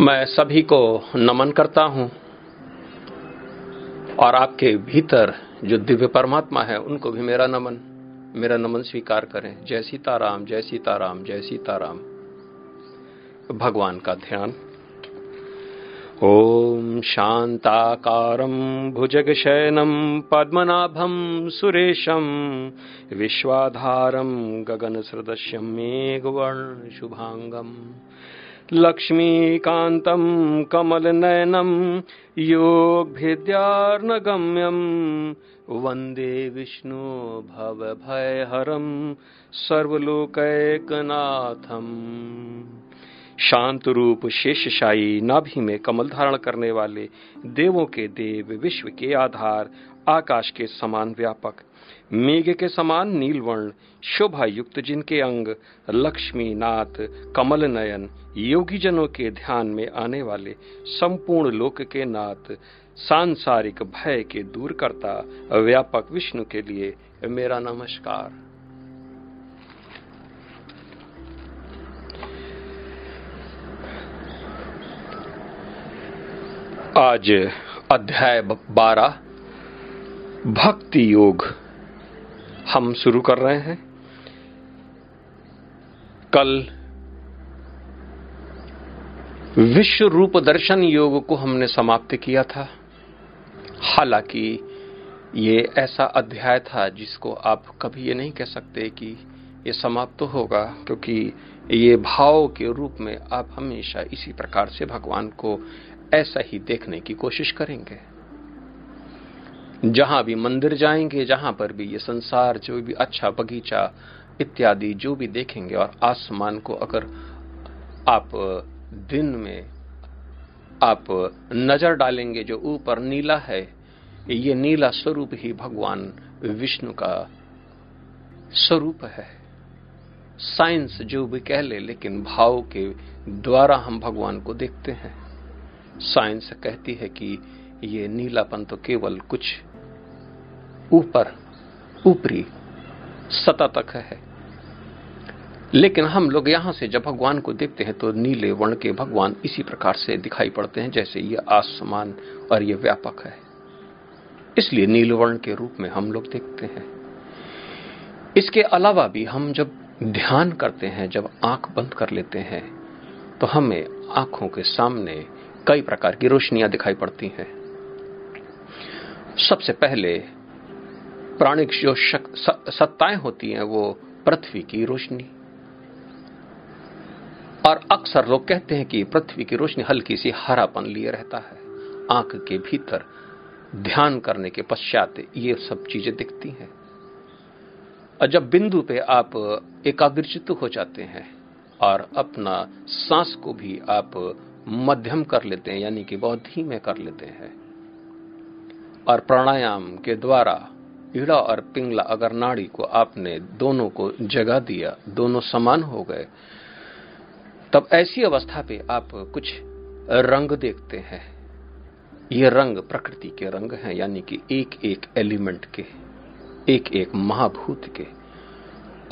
मैं सभी को नमन करता हूँ और आपके भीतर जो दिव्य परमात्मा है, उनको भी मेरा नमन मेरा नमन स्वीकार करें। जय सीताराम जय सीताराम जय सीताराम। भगवान का ध्यान। ओम शांताकारम भुजग ॐ शान्ताकारं भुजगशयनं पद्मनाभं सुरेशं विश्वाधारं गगनसदृश्यं मेघवर्णशुभाङ्गम् लक्ष्मीकान्तं कमलनयनं योगभिद्यार्नगम्यं वंदे विष्णु भवभयहरं सर्वलोकैकनाथम्। शांत रूप शेषशाही नाभि में कमल धारण करने वाले देवों के देव विश्व के आधार, आकाश के समान व्यापक, मेघ के समान नीलवर्ण शोभा युक्त जिनके अंग लक्ष्मी नाथ कमल नयन योगी जनों के ध्यान में आने वाले संपूर्ण लोक के नाथ, सांसारिक भय के दूर करता व्यापक विष्णु के लिए मेरा नमस्कार। आज अध्याय बारह, भक्ति योग। हम शुरू कर रहे हैं। कल विश्व रूप दर्शन योग को हमने समाप्त किया था। हालाँकि ये ऐसा अध्याय था जिसको आप कभी ये नहीं कह सकते कि ये समाप्त तो होगा, क्योंकि ये भाव के रूप में आप हमेशा इसी प्रकार से भगवान को ऐसा ही देखने की कोशिश करेंगे। जहाँ भी मंदिर जाएँगे, जहाँ पर भी ये संसार, जो भी अच्छा बगीचा इत्यादि जो भी देखेंगे, और आसमान को अगर आप दिन में आप नज़र डालेंगे जो ऊपर नीला है, ये नीला स्वरूप ही भगवान विष्णु का स्वरूप है। साइंस जो भी कह ले, लेकिन भाव के द्वारा हम भगवान को देखते हैं। साइंस कहती है कि ये नीलापन तो केवल कुछ ऊपर, ऊपरी सतह तक है। लेकिन हम लोग यहाँ से जब भगवान को देखते हैं तो नीले वर्ण के भगवान इसी प्रकार से दिखाई पड़ते हैं, जैसे ये आसमान और ये व्यापक है। इसलिए नील वर्ण के रूप में हम लोग देखते हैं। इसके अलावा भी हम जब ध्यान करते हैं, जब आँख बंद कर लेते हैं तो हमें आँखों के सामने कई प्रकार की रोशनियाँ दिखाई पड़ती हैं। सबसे पहले प्राणिक जो सत्ताएँ होती हैं, वो पृथ्वी की रोशनी। और अक्सर लोग कहते हैं कि पृथ्वी की रोशनी हल्की सी हरापन लिए रहता है। आँख के भीतर ध्यान करने के पश्चात ये सब चीज़ें दिखती हैं। और जब बिंदु पे आप एकाग्रचित हो जाते हैं और अपना सांस को भी आप मध्यम कर लेते हैं, यानी कि बहुत धीमे कर लेते हैं, और प्राणायाम के द्वारा ईड़ा और पिंगला अगर नाड़ी को आपने दोनों को जगा दिया, दोनों समान हो गए तब ऐसी अवस्था पे आप कुछ रंग देखते हैं। ये रंग प्रकृति के रंग हैं, यानी कि एक एक एलिमेंट के एक एक महाभूत के।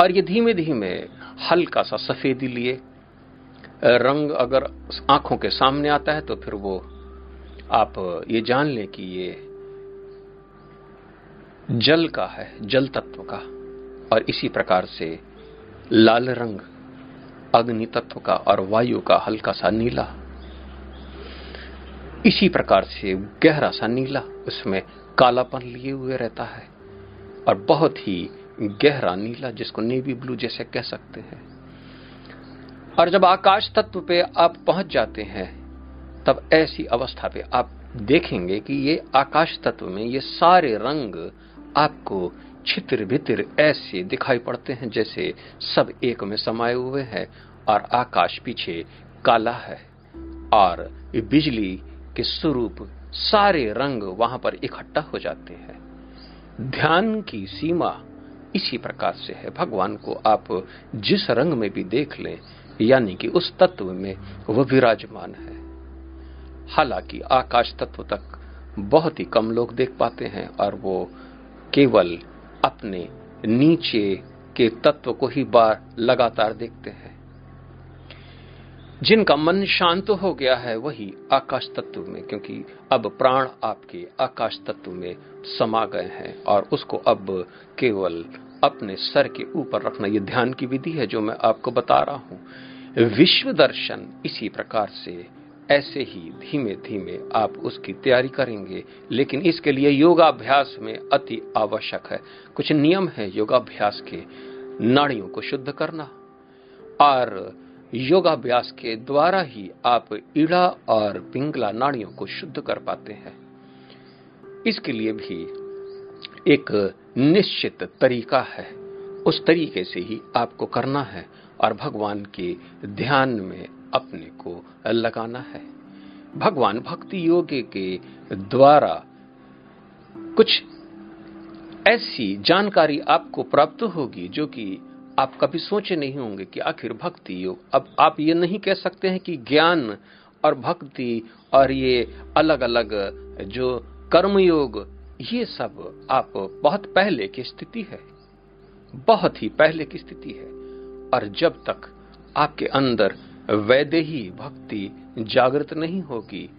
और ये धीमे धीमे हल्का सा सफेदी लिए, रंग अगर आँखों के सामने आता है तो फिर वो आप ये जान लें कि ये जल का है, जल तत्व का, और इसी प्रकार से लाल रंग अग्नि तत्व का और वायु का हल्का सा नीला। इसी प्रकार से गहरा सा नीला, उसमें कालापन लिए हुए रहता है और बहुत ही गहरा नीला, जिसको नेवी ब्लू जैसे कह सकते हैं। और जब आकाश तत्व पे आप पहुँच जाते हैं, तब ऐसी अवस्था पे आप देखेंगे कि ये आकाश तत्व में ये सारे रंग आपको छित्र भित्र ऐसे दिखाई पड़ते हैं, जैसे सब एक में समाये हुए हैं। और आकाश पीछे काला है और बिजली के स्वरूप सारे रंग वहाँ पर इकट्ठा हो जाते हैं। ध्यान की सीमा इसी प्रकार से है। भगवान को आप जिस रंग में भी देख लें, यानी कि उस तत्व में वह विराजमान है। हालाँकि आकाश तत्व तक बहुत ही कम लोग देख पाते हैं और वो केवल अपने नीचे के तत्व को ही बार लगातार देखते हैं। जिनका मन शांत हो गया है वही आकाश तत्व में, क्योंकि अब प्राण आपके आकाश तत्व में समा गए हैं और उसको अब केवल अपने सर के ऊपर रखना, ये ध्यान की विधि है जो मैं आपको बता रहा हूँ। विश्व दर्शन इसी प्रकार से ऐसे ही धीमे धीमे आप उसकी तैयारी करेंगे, लेकिन इसके लिए योगाभ्यास में अति आवश्यक है। कुछ नियम है योगाभ्यास के, नाड़ियों को शुद्ध करना, और योगाभ्यास के द्वारा ही आप ईड़ा और पिंगला नाड़ियों को शुद्ध कर पाते हैं। इसके लिए भी एक निश्चित तरीका है। उस तरीके से ही आपको करना है और भगवान के ध्यान में अपने को लगाना है। भगवान भक्ति योग के द्वारा कुछ ऐसी जानकारी आपको प्राप्त होगी जो कि आप कभी सोचे नहीं होंगे कि आखिर भक्ति योग। अब आप ये नहीं कह सकते हैं कि ज्ञान और भक्ति और ये अलग अलग जो कर्म योग ये सब आप बहुत पहले की स्थिति है। बहुत ही पहले की स्थिति है। और जब तक आपके अंदर वैदे ही भक्ति जागृत नहीं होगी,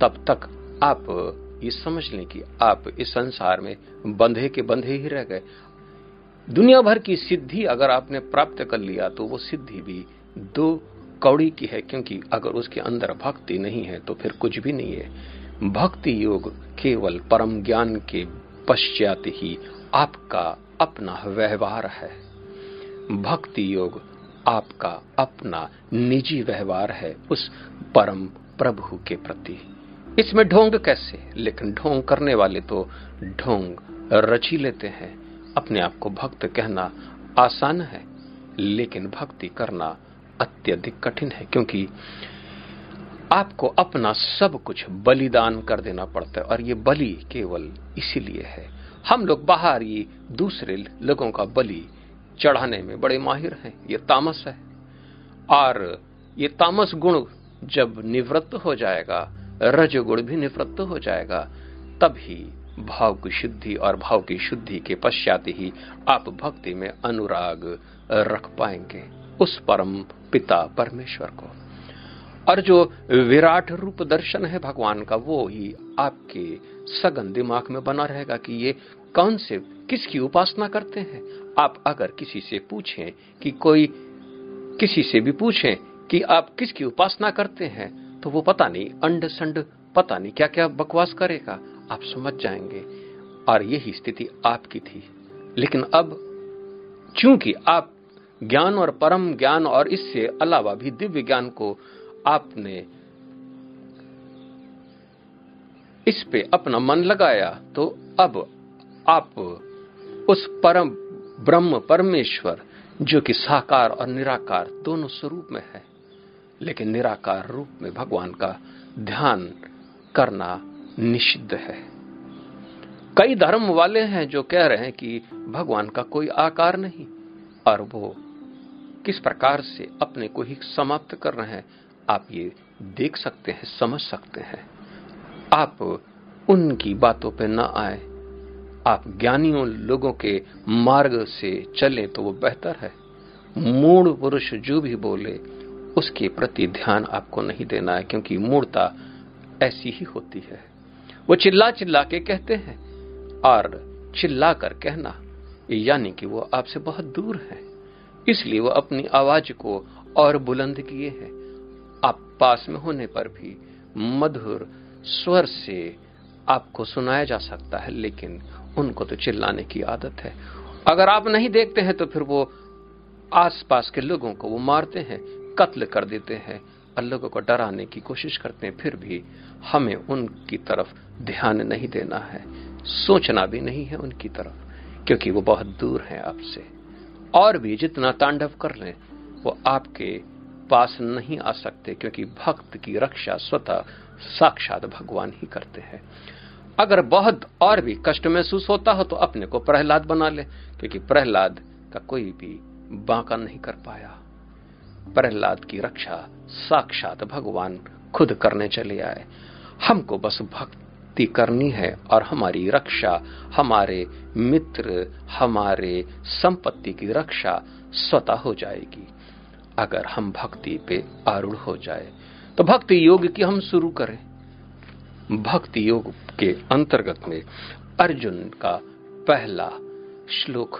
तब तक आप ये समझ लें कि आप इस संसार में बंधे के बंधे ही रह गए। दुनिया भर की सिद्धि अगर आपने प्राप्त कर लिया तो वो सिद्धि भी दो कौड़ी की है, क्योंकि अगर उसके अंदर भक्ति नहीं है तो फिर कुछ भी नहीं है। भक्ति योग केवल परम ज्ञान के पश्चात ही आपका अपना व्यवहार है। भक्ति योग आपका अपना निजी व्यवहार है, उस परम प्रभु के प्रति। इसमें ढोंग कैसे? लेकिन ढोंग करने वाले तो ढोंग रची लेते हैं। अपने आप को भक्त कहना आसान है, लेकिन भक्ति करना अत्यधिक कठिन है, क्योंकि आपको अपना सब कुछ बलिदान कर देना पड़ता है, और ये बलि केवल इसीलिए है। हम लोग बाहर ये दूसरे लोगों का बलि चढ़ाने में बड़े माहिर हैं, ये तामस है। और ये तामस गुण जब निवृत्त हो जाएगा, रजगुण भी निवृत्त हो जाएगा, तभी भाव की शुद्धि और भाव की शुद्धि के पश्चात ही आप भक्ति में अनुराग रख पाएँगे उस परम पिता परमेश्वर को। और जो विराट रूप दर्शन है भगवान का, वो ही आपके सघन दिमाग में बना रहेगा कि ये कौन से, किसकी उपासना करते हैं? आप अगर किसी से पूछें कि कोई, किसी से भी पूछें कि आप किसकी उपासना करते हैं तो वो पता नहीं अंड संड पता नहीं क्या क्या बकवास करेगा। आप समझ जाएँगे। और यही स्थिति आपकी थी। लेकिन अब, चूँकि आप ज्ञान और परम ज्ञान और इससे अलावा भी दिव्य ज्ञान को आपने इस पे अपना मन लगाया तो अब आप उस परम ब्रह्म परमेश्वर, जो कि साकार और निराकार दोनों स्वरूप में है, लेकिन निराकार रूप में भगवान का ध्यान करना निषिद्ध है। कई धर्म वाले हैं जो कह रहे हैं कि भगवान का कोई आकार नहीं, और वो किस प्रकार से अपने को ही समाप्त कर रहे हैं, आप ये देख सकते हैं, समझ सकते हैं। आप उनकी बातों पे ना आए। आप ज्ञानियों लोगों के मार्ग से चलें तो वो बेहतर है। मूड पुरुष जो भी बोले, उसके प्रति ध्यान आपको नहीं देना है, क्योंकि मूर्ता ऐसी ही होती है। वो चिल्ला चिल्ला के कहते हैं। और चिल्ला कर कहना, यानी कि वो आपसे बहुत दूर है। इसलिए वो अपनी आवाज़ को और बुलंद किए हैं। आप पास में होने पर भी मधुर स्वर से आपको सुनाया जा सकता है, लेकिन उनको तो चिल्लाने की आदत है। अगर आप नहीं देखते हैं तो फिर वो आसपास के लोगों को वो मारते हैं, कत्ल कर देते हैं। लोगों को डराने की कोशिश करते हैं, फिर भी हमें उनकी तरफ़ ध्यान नहीं देना है, सोचना भी नहीं है उनकी तरफ़, क्योंकि वो बहुत दूर हैं आपसे। और भी जितना तांडव कर लें, वो आपके पास नहीं आ सकते, क्योंकि भक्त की रक्षा स्वतः साक्षात भगवान ही करते हैं। अगर बहुत और भी कष्ट महसूस होता हो तो अपने को प्रहलाद बना ले, क्योंकि प्रहलाद का कोई भी बांका नहीं कर पाया। प्रहलाद की रक्षा साक्षात भगवान खुद करने चले आए। हमको बस भक्ति करनी है और हमारी रक्षा, हमारे मित्र, हमारे संपत्ति की रक्षा स्वतः हो जाएगी। अगर हम भक्ति पे आरूढ़ हो जाए तो भक्ति योग की हम शुरू करें। भक्ति योग के अंतर्गत में अर्जुन का पहला श्लोक,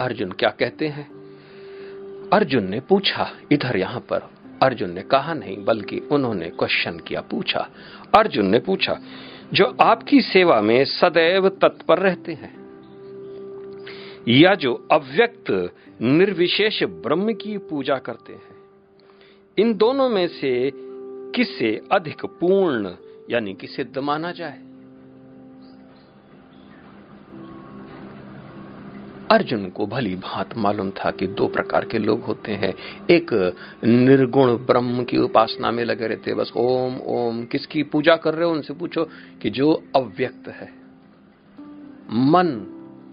अर्जुन क्या कहते हैं? अर्जुन ने पूछा, इधर यहाँ पर अर्जुन ने कहा, नहीं, बल्कि उन्होंने क्वेश्चन किया, पूछा। अर्जुन ने पूछा, जो आपकी सेवा में सदैव तत्पर रहते हैं या जो अव्यक्त, निर्विशेष ब्रह्म की पूजा करते हैं, इन दोनों में से किसे अधिक पूर्ण, यानी कि सिद्ध माना जाए? अर्जुन को भली भांत मालूम था कि दो प्रकार के लोग होते हैं। एक निर्गुण ब्रह्म की उपासना में लगे रहते, बस ओम ओम, किसकी पूजा कर रहे हो उनसे पूछो कि जो अव्यक्त है। मन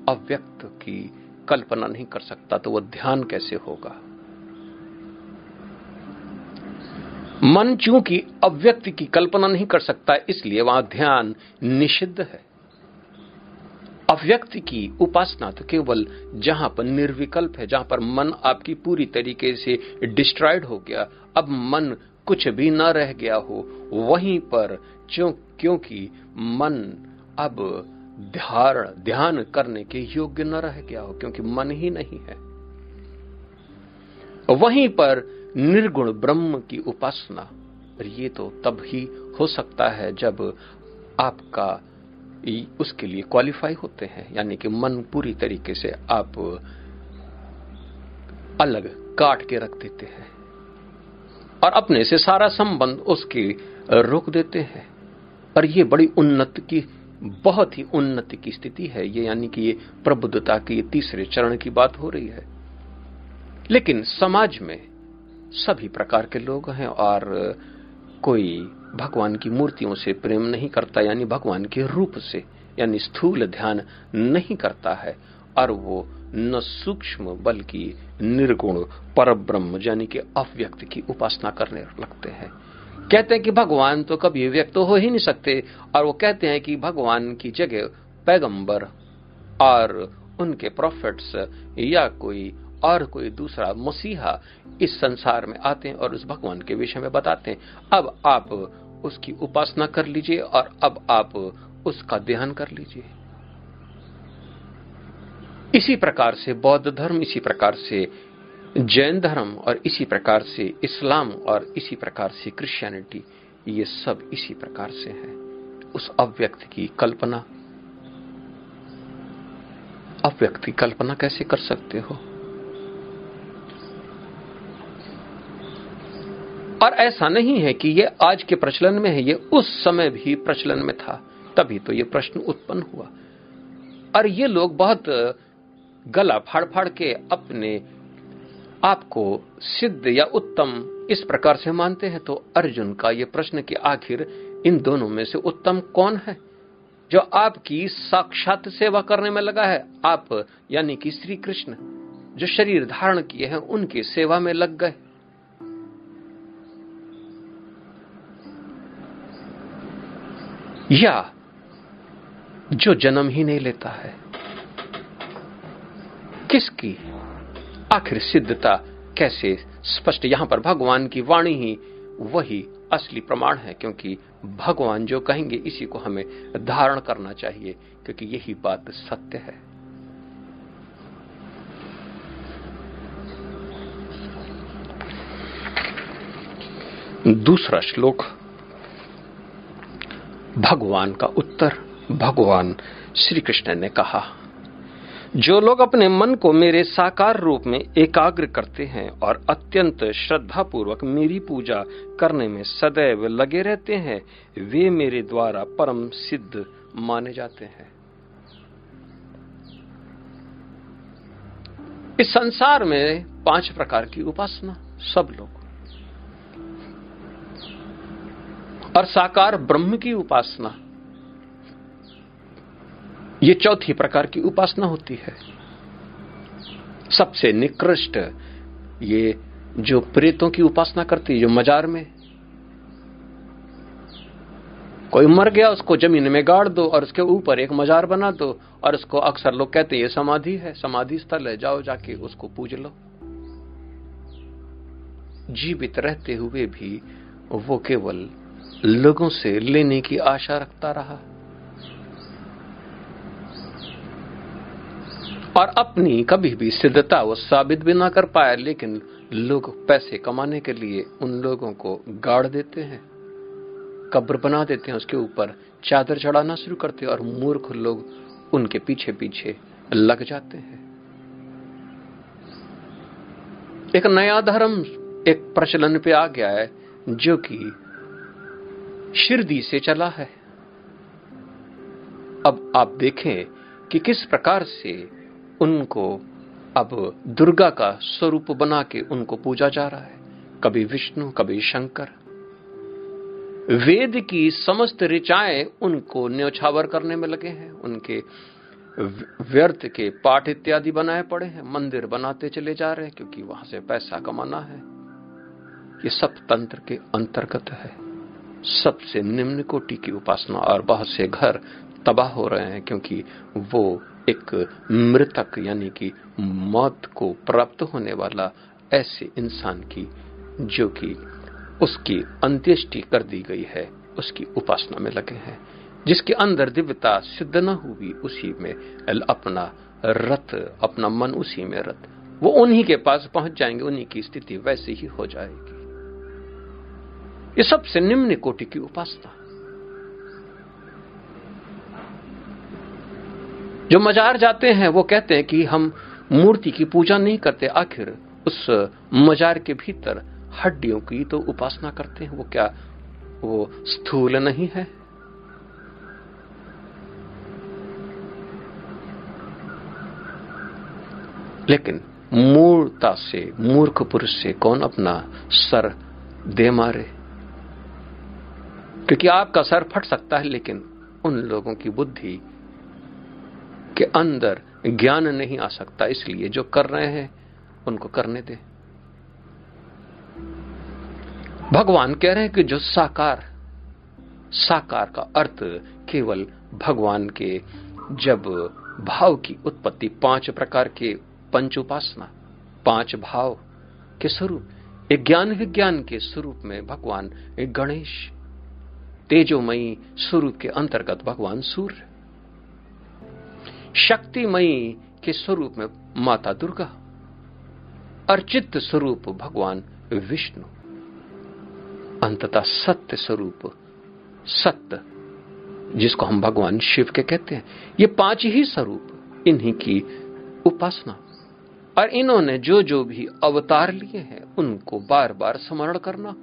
अव्यक्त की कल्पना नहीं कर सकता तो वह ध्यान कैसे होगा? मन चूँकि अव्यक्त की कल्पना नहीं कर सकता, इसलिए वहाँ ध्यान निषिद्ध है। अव्यक्त की उपासना तो केवल जहाँ पर निर्विकल्प है, जहाँ पर मन आपकी पूरी तरीके से डिस्ट्रॉयड हो गया, अब मन कुछ भी न रह गया हो, वहीं पर क्योंकि मन अब ध्यान ध्यान करने के योग्य न रह गया हो, क्योंकि मन ही नहीं है। वहीं पर निर्गुण ब्रह्म की उपासना ये तो तब ही हो सकता है जब आपका उसके लिए क्वालिफाई होते हैं। यानी कि मन पूरी तरीके से आप अलग काट के रख देते हैं और अपने से सारा संबंध उसकी रोक देते हैं। और ये बड़ी उन्नत की, बहुत ही उन्नति की स्थिति है। ये यानी कि ये प्रबुद्धता की तीसरे चरण की बात हो रही है। लेकिन समाज में सभी प्रकार के लोग हैं और कोई भगवान की मूर्तियों से प्रेम नहीं करता, यानी भगवान के रूप से, यानी स्थूल ध्यान नहीं करता है, और वो न सूक्ष्म बल्कि निर्गुण पर ब्रह्म यानी कि अव्यक्त की उपासना करने लगते हैं। कहते हैं कि भगवान तो कभी व्यक्त हो ही नहीं सकते, और वो कहते हैं कि भगवान की जगह पैगंबर और उनके प्रॉफिट्स या कोई और कोई दूसरा मसीहा इस संसार में आते हैं और उस भगवान के विषय में बताते हैं। अब आप उसकी उपासना कर लीजिए और अब आप उसका ध्यान कर लीजिए। इसी प्रकार से बौद्ध धर्म, इसी प्रकार से जैन धर्म और इसी प्रकार से इस्लाम और इसी प्रकार से क्रिश्चियनिटी, ये सब इसी प्रकार से है। उस अव्यक्त की कल्पना। अव्यक्त की कल्पना कैसे कर सकते हो? और ऐसा नहीं है कि ये आज के प्रचलन में है, ये उस समय भी प्रचलन में था, तभी तो ये प्रश्न उत्पन्न हुआ। और ये लोग बहुत गला फाड़ फाड़ के अपने आपको सिद्ध या उत्तम इस प्रकार से मानते हैं तो अर्जुन का ये प्रश्न कि आखिर इन दोनों में से उत्तम कौन है? जो आपकी साक्षात सेवा करने में लगा है, आप यानी कि श्री कृष्ण जो शरीर धारण किए हैं, उनकी सेवा में लग गए। या जो जन्म ही नहीं लेता है। किसकी आखिर सिद्धता कैसे स्पष्ट? यहाँ पर भगवान की वाणी ही वही असली प्रमाण है, क्योंकि भगवान जो कहेंगे, इसी को हमें धारण करना चाहिए, क्योंकि यही बात सत्य है। दूसरा श्लोक भगवान का उत्तर, भगवान श्री कृष्ण ने कहा, जो लोग अपने मन को मेरे साकार रूप में एकाग्र करते हैं और अत्यंत श्रद्धा पूर्वक मेरी पूजा करने में सदैव लगे रहते हैं, वे मेरे द्वारा परम सिद्ध माने जाते हैं। इस संसार में पाँच प्रकार की उपासना, सब लोग। और साकार ब्रह्म की उपासना। ये चौथी प्रकार की उपासना होती है। सबसे निकृष्ट ये जो प्रेतों की उपासना करती है, जो मजार में। कोई मर गया, उसको ज़मीन में गाड़ दो और उसके ऊपर एक मजार बना दो और उसको अक्सर लोग कहते हैं, ये समाधि है, समाधि स्थल है, जाओ जाके उसको पूज लो। जीवित रहते हुए भी वो केवल लोगों से लेने की आशा रखता रहा। और अपनी कभी भी सिद्धता वो साबित भी ना कर पाया, लेकिन लोग पैसे कमाने के लिए उन लोगों को गाड़ देते हैं, कब्र बना देते हैं, उसके ऊपर चादर चढ़ाना शुरू करते हैं, और मूर्ख लोग उनके पीछे पीछे लग जाते हैं। एक नया धर्म, एक प्रचलन पे आ गया है, जो कि शिरदी से चला है। अब आप देखें कि किस प्रकार से उनको अब दुर्गा का स्वरूप बना के उनको पूजा जा रहा है। कभी विष्णु, कभी शंकर। वेद की समस्त ऋचाएँ उनको न्यौछावर करने में लगे हैं। उनके व्यर्थ के पाठ इत्यादि बनाए पड़े हैं। मंदिर बनाते चले जा रहे हैं क्योंकि वहाँ से पैसा कमाना है। ये सब तंत्र के अंतर्गत है। सबसे निम्न कोटि की उपासना और बहुत से घर तबाह हो रहे हैं क्योंकि वो एक मृतक यानी कि मौत को प्राप्त होने वाला ऐसे इंसान की, जो कि उसकी अंत्येष्टि कर दी गई है, उसकी उपासना में लगे हैं। जिसके अंदर दिव्यता सिद्ध न हुई, उसी में अपना रथ, अपना मन उसी में रथ। वो उन्हीं के पास पहुँच जाएँगे, उन्हीं की स्थिति वैसे ही हो जाएगी। ये सबसे निम्न कोटि की उपासना। जो मजार जाते हैं, वो कहते हैं कि हम मूर्ति की पूजा नहीं करते, आखिर उस मजार के भीतर हड्डियों की तो उपासना करते हैं, वो क्या, वो स्थूल नहीं है? लेकिन मूर्ता से, मूर्ख पुरुष से कौन अपना सर दे मारे? क्योंकि आपका सर फट सकता है, लेकिन उन लोगों की बुद्धि के अंदर ज्ञान नहीं आ सकता, इसलिए जो कर रहे हैं, उनको करने दे। भगवान कह रहे हैं कि जो साकार साकार का अर्थ केवल भगवान के जब भाव की उत्पत्ति, पाँच प्रकार के पंच उपासना, पाँच भाव के स्वरूप, एक ज्ञान विज्ञान के स्वरूप में भगवान गणेश तेजोमयी स्वरूप के अंतर्गत भगवान सूर्य। शक्तिमयी के स्वरूप में माता दुर्गा। अर्चित स्वरूप भगवान विष्णु। अंततः सत्य स्वरूप, सत्य, जिसको हम भगवान शिव के कहते हैं। ये पाँच ही स्वरूप, इन्हीं की उपासना। और इन्होंने जो जो भी अवतार लिए हैं, उनको बार बार स्मरण करना।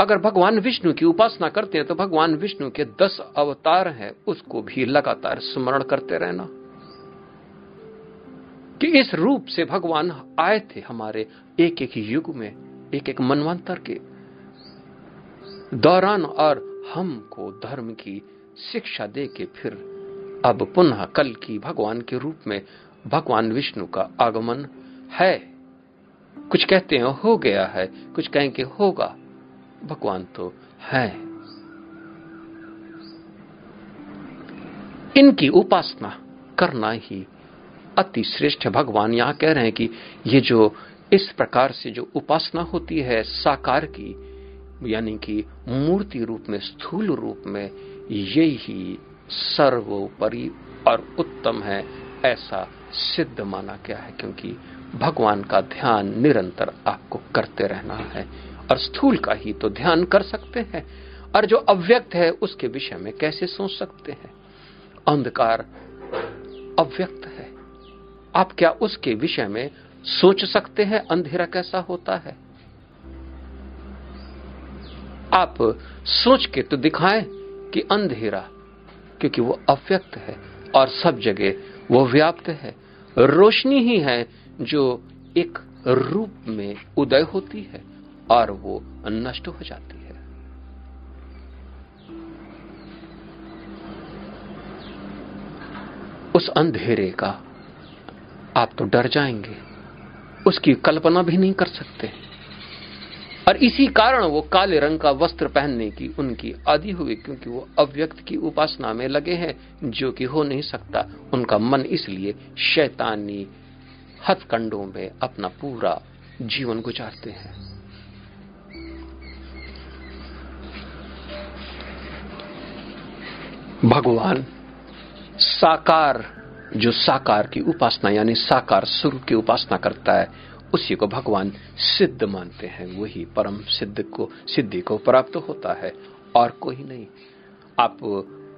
अगर भगवान विष्णु की उपासना करते हैं तो भगवान विष्णु के दस अवतार हैं, उसको भी लगातार स्मरण करते रहना। कि इस रूप से भगवान आए थे हमारे एक एक युग में एक एक मनवंतर के दौरान, और हमको धर्म की शिक्षा दे के फिर अब पुनः कल की भगवान के रूप में भगवान विष्णु का आगमन है। कुछ कहते हैं, हो गया है, कुछ कहेंगे, होगा। भगवान तो है। इनकी उपासना करना ही अति श्रेष्ठ भगवान यहाँ कह रहे हैं कि ये जो इस प्रकार से जो उपासना होती है, साकार की, यानी कि मूर्ति रूप में, स्थूल रूप में, ये ही सर्वोपरि और उत्तम है, ऐसा सिद्ध माना गया है, क्योंकि भगवान का ध्यान निरंतर आपको करते रहना है। और स्थूल का ही तो ध्यान कर सकते हैं। और जो अव्यक्त है, उसके विषय में कैसे सोच सकते हैं? अंधकार अव्यक्त है। आप क्या उसके विषय में सोच सकते हैं, अंधेरा कैसा होता है? आप सोच के तो दिखाएँ कि अंधेरा, क्योंकि वो अव्यक्त है, और सब जगह वो व्याप्त है। रोशनी ही है जो एक रूप में उदय होती है। और वो नष्ट हो जाती है। उस अंधेरे का आप तो डर जाएँगे। उसकी कल्पना भी नहीं कर सकते। और इसी कारण वो काले रंग का वस्त्र पहनने की उनकी आदि हुई, क्योंकि वो अव्यक्त की उपासना में लगे हैं, जो कि हो नहीं सकता। उनका मन इसलिए शैतानी हथकंडों में अपना पूरा जीवन गुजारते हैं। भगवान साकार, जो साकार की उपासना, यानी साकार स्वरूप की उपासना करता है, उसी को भगवान सिद्ध मानते हैं। वही परम सिद्ध को, सिद्धि को प्राप्त होता है, और कोई नहीं। आप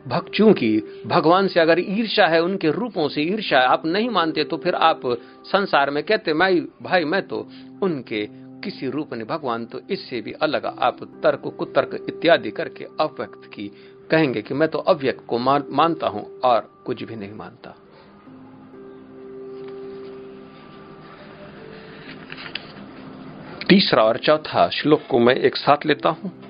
भक्त चूँकि भगवान से अगर ईर्षा है, उनके रूपों से ईर्षा आप नहीं मानते तो फिर आप संसार में कहते, मैं, भाई, मैं तो उनके किसी रूप ने, भगवान तो इससे भी अलग आप तर्क, कुतर्क इत्यादि करके अव्यक्त की कहेंगे कि मैं तो अव्यक्त को मान, मानता हूँ और कुछ भी नहीं मानता। तीसरा और चौथा श्लोक को मैं एक साथ लेता हूँ।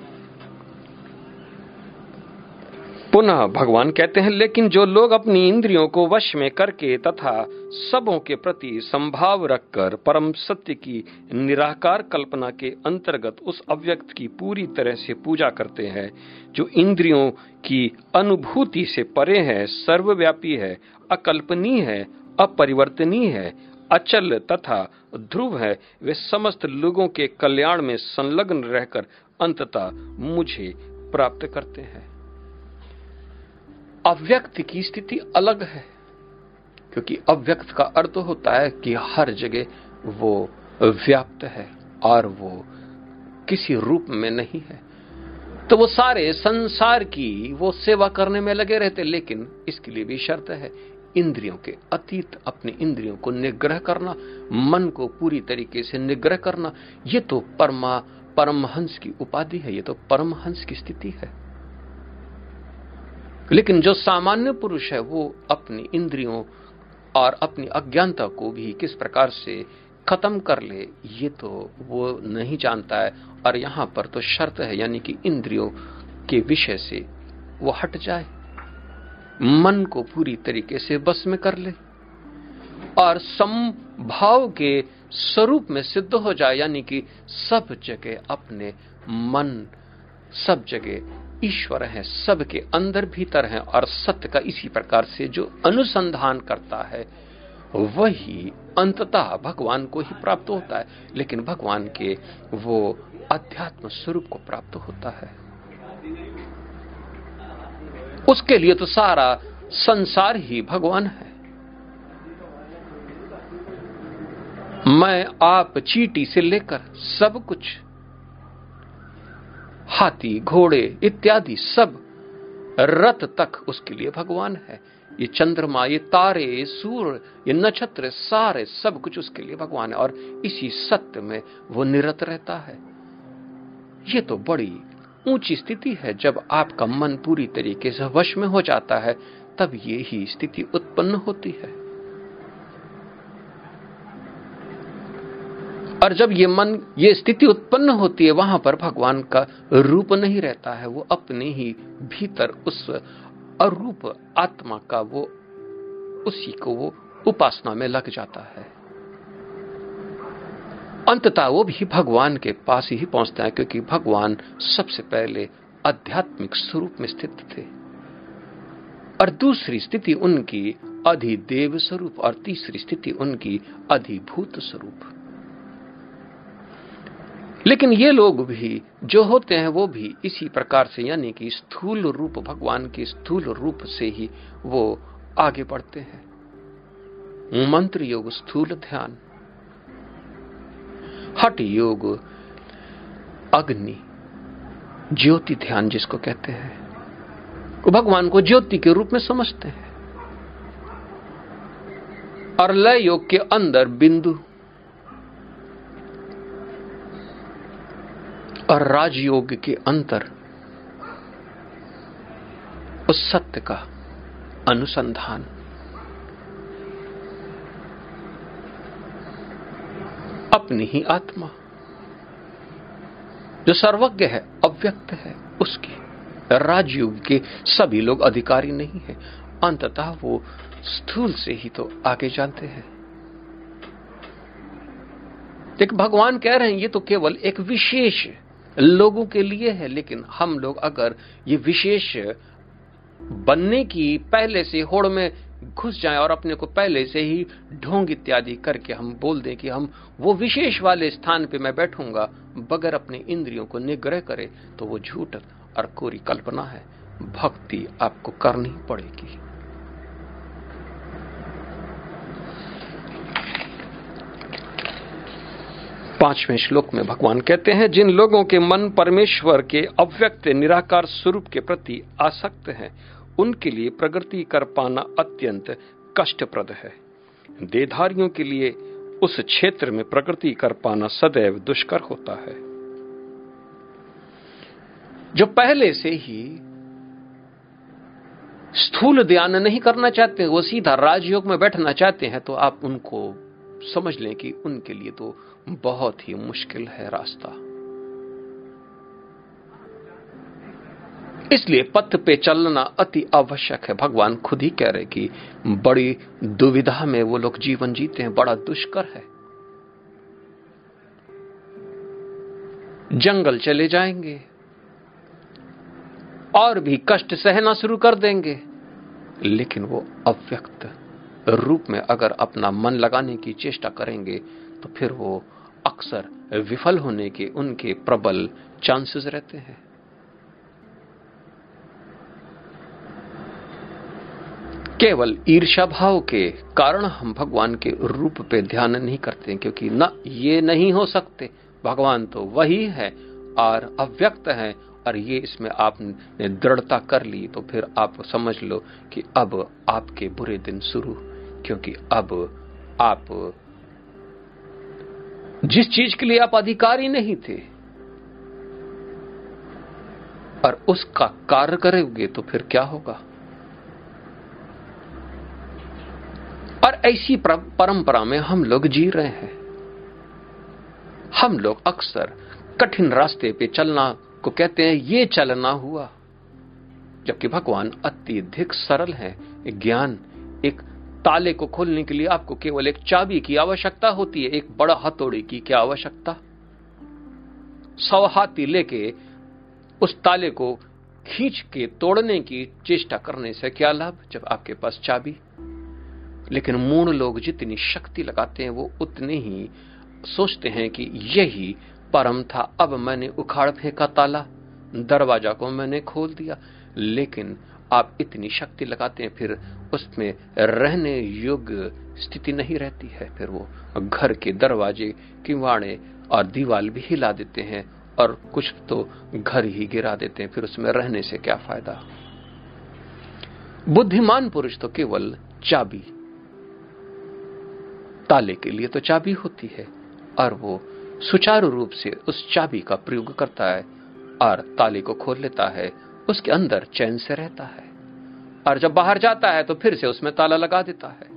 पुनः भगवान कहते हैं, लेकिन जो लोग अपनी इंद्रियों को वश में करके तथा सबों के प्रति संभाव रखकर परम सत्य की निराकार कल्पना के अंतर्गत उस अव्यक्त की पूरी तरह से पूजा करते हैं, जो इंद्रियों की अनुभूति से परे है, सर्वव्यापी है, अकल्पनीय है, अपरिवर्तनीय है, अचल तथा ध्रुव है, वे समस्त लोगों के कल्याण में संलग्न रहकर अंततः मुझे प्राप्त करते हैं। अव्यक्त की स्थिति अलग है, क्योंकि अव्यक्त का अर्थ होता है कि हर जगह वो व्याप्त है और वो किसी रूप में नहीं है। तो वो सारे संसार की वो सेवा करने में लगे रहते, लेकिन इसके लिए भी शर्त है इंद्रियों के अतीत, अपने इंद्रियों को निग्रह करना, मन को पूरी तरीके से निग्रह करना। ये तो परमा, परमहंस की उपाधि है, ये तो परमहंस की स्थिति है। लेकिन जो सामान्य पुरुष है, वो अपनी इंद्रियों और अपनी अज्ञानता को भी किस प्रकार से खत्म कर ले, ये तो वो नहीं जानता है। और यहाँ पर तो शर्त है, यानी कि इंद्रियों के विषय से वो हट जाए। मन को पूरी तरीके से बस में कर ले। और संभाव के स्वरूप में सिद्ध हो जाए, यानी कि सब जगह अपने मन सब जगह ईश्वर है, सबके अंदर भीतर है और सत्य का इसी प्रकार से जो अनुसंधान करता है, वही अंततः भगवान को ही प्राप्त होता है। लेकिन भगवान के वो अध्यात्म स्वरूप को प्राप्त होता है। उसके लिए तो सारा संसार ही भगवान है। मैं आप चीटी से लेकर सब कुछ हाथी, घोड़े इत्यादि सब रथ तक उसके लिए भगवान है। ये चंद्रमा, ये तारे, ये सूर्य, ये नक्षत्र, सारे सब कुछ उसके लिए भगवान है और इसी सत्य में वो निरत रहता है। ये तो बड़ी ऊँची स्थिति है। जब आपका मन पूरी तरीके से वश में हो जाता है, तब ये ही स्थिति उत्पन्न होती है। और जब ये मन, ये स्थिति उत्पन्न होती है, वहाँ पर भगवान का रूप नहीं रहता है, वो अपने ही भीतर उस अरूप आत्मा का वो, उसी को वो उपासना में लग जाता है। अंततः वो भी भगवान के पास ही पहुँचता है, क्योंकि भगवान सबसे पहले आध्यात्मिक स्वरूप में स्थित थे। और दूसरी स्थिति उनकी अधिदेव स्वरूप, और तीसरी स्थिति उनकी अधिभूत स्वरूप। लेकिन ये लोग भी, जो होते हैं, वो भी इसी प्रकार से, यानी कि स्थूल रूप, भगवान के स्थूल रूप से ही वो आगे बढ़ते हैं। मंत्र योग, स्थूल ध्यान। हट योग, अग्नि, ज्योति ध्यान जिसको कहते हैं। भगवान को ज्योति के रूप में समझते हैं। और लय योग के अंदर बिंदु और राजयोग के अंतर, उस सत्य का अनुसंधान। अपनी ही आत्मा, जो सर्वज्ञ है, अव्यक्त है, उसकी राजयुग के सभी लोग अधिकारी नहीं है। अंततः वो स्थूल से ही तो आगे जानते हैं। एक भगवान कह रहे हैं, ये तो केवल एक विशेष लोगों के लिए है, लेकिन हम लोग अगर ये विशेष बनने की पहले से होड़ में घुस जाएँ और अपने को पहले से ही ढोंग इत्यादि करके हम बोल दें कि हम वो विशेष वाले स्थान पे मैं बैठूँगा, बगैर अपने इंद्रियों को निग्रह करे तो वो झूठ और कोरी कल्पना है। भक्ति आपको करनी पड़ेगी। पाँचवें श्लोक में भगवान कहते हैं, जिन लोगों के मन परमेश्वर के अव्यक्त निराकार स्वरूप के प्रति आसक्त हैं, उनके लिए प्रगति कर पाना अत्यंत कष्टप्रद है। देधारियों के लिए उस क्षेत्र में प्रगति कर पाना सदैव दुष्कर होता है। जो पहले से ही स्थूल ध्यान नहीं करना चाहते, वो सीधा राजयोग में बैठना चाहते हैं तो आप उनको समझ लें कि उनके लिए तो बहुत ही मुश्किल है रास्ता। इसलिए पथ पे चलना अति आवश्यक है। भगवान खुद ही कह रहे कि बड़ी दुविधा में वो लोग जीवन जीते हैं, बड़ा दुष्कर है। जंगल चले जाएँगे और भी कष्ट सहना शुरू कर देंगे, लेकिन वो अव्यक्त रूप में अगर अपना मन लगाने की चेष्टा करेंगे तो फिर वो अक्सर विफल होने के उनके प्रबल चांसेस रहते हैं। केवल ईर्षा भाव के कारण हम भगवान के रूप पे ध्यान नहीं करते क्योंकि न ये नहीं हो सकते। भगवान तो वही है और अव्यक्त है, और ये इसमें आपने दृढ़ता कर ली तो फिर आप समझ लो कि अब आपके बुरे दिन शुरू क्योंकि अब आप जिस चीज़ के लिए आप अधिकारी नहीं थे और उसका कार्य करोगे तो फिर क्या होगा? और ऐसी परंपरा में हम लोग जी रहे हैं। हम लोग अक्सर कठिन रास्ते पे चलना को कहते हैं, ये चलना हुआ। जबकि भगवान अत्यधिक सरल है। ज्ञान एक ताले को खोलने के लिए आपको केवल एक चाबी की आवश्यकता होती है, एक बड़ा हथौड़ी की क्या आवश्यकता? सौ हाथी लेके उस ताले को खींच के तोड़ने की चेष्टा करने से क्या लाभ जब आपके पास चाबी? लेकिन मूण लोग जितनी शक्ति लगाते हैं, वो उतने ही सोचते हैं कि यही परम था, अब मैंने उखाड़ फेंका ताला, दरवाज़ा को मैंने खोल दिया, लेकिन आप इतनी शक्ति लगाते हैं, फिर उसमें रहने योग्य स्थिति नहीं रहती है। फिर वो घर के दरवाजे, किवाड़े और दीवाल भी हिला देते हैं और कुछ तो घर ही गिरा देते हैं, फिर उसमें रहने से क्या फ़ायदा? बुद्धिमान पुरुष तो केवल चाबी, ताले के लिए तो चाबी होती है और वो सुचारू रूप से उस चाबी का प्रयोग करता है और ताले को खोल लेता है उसके अंदर चैन से रहता है। और जब बाहर जाता है तो फिर से उसमें ताला लगा देता है।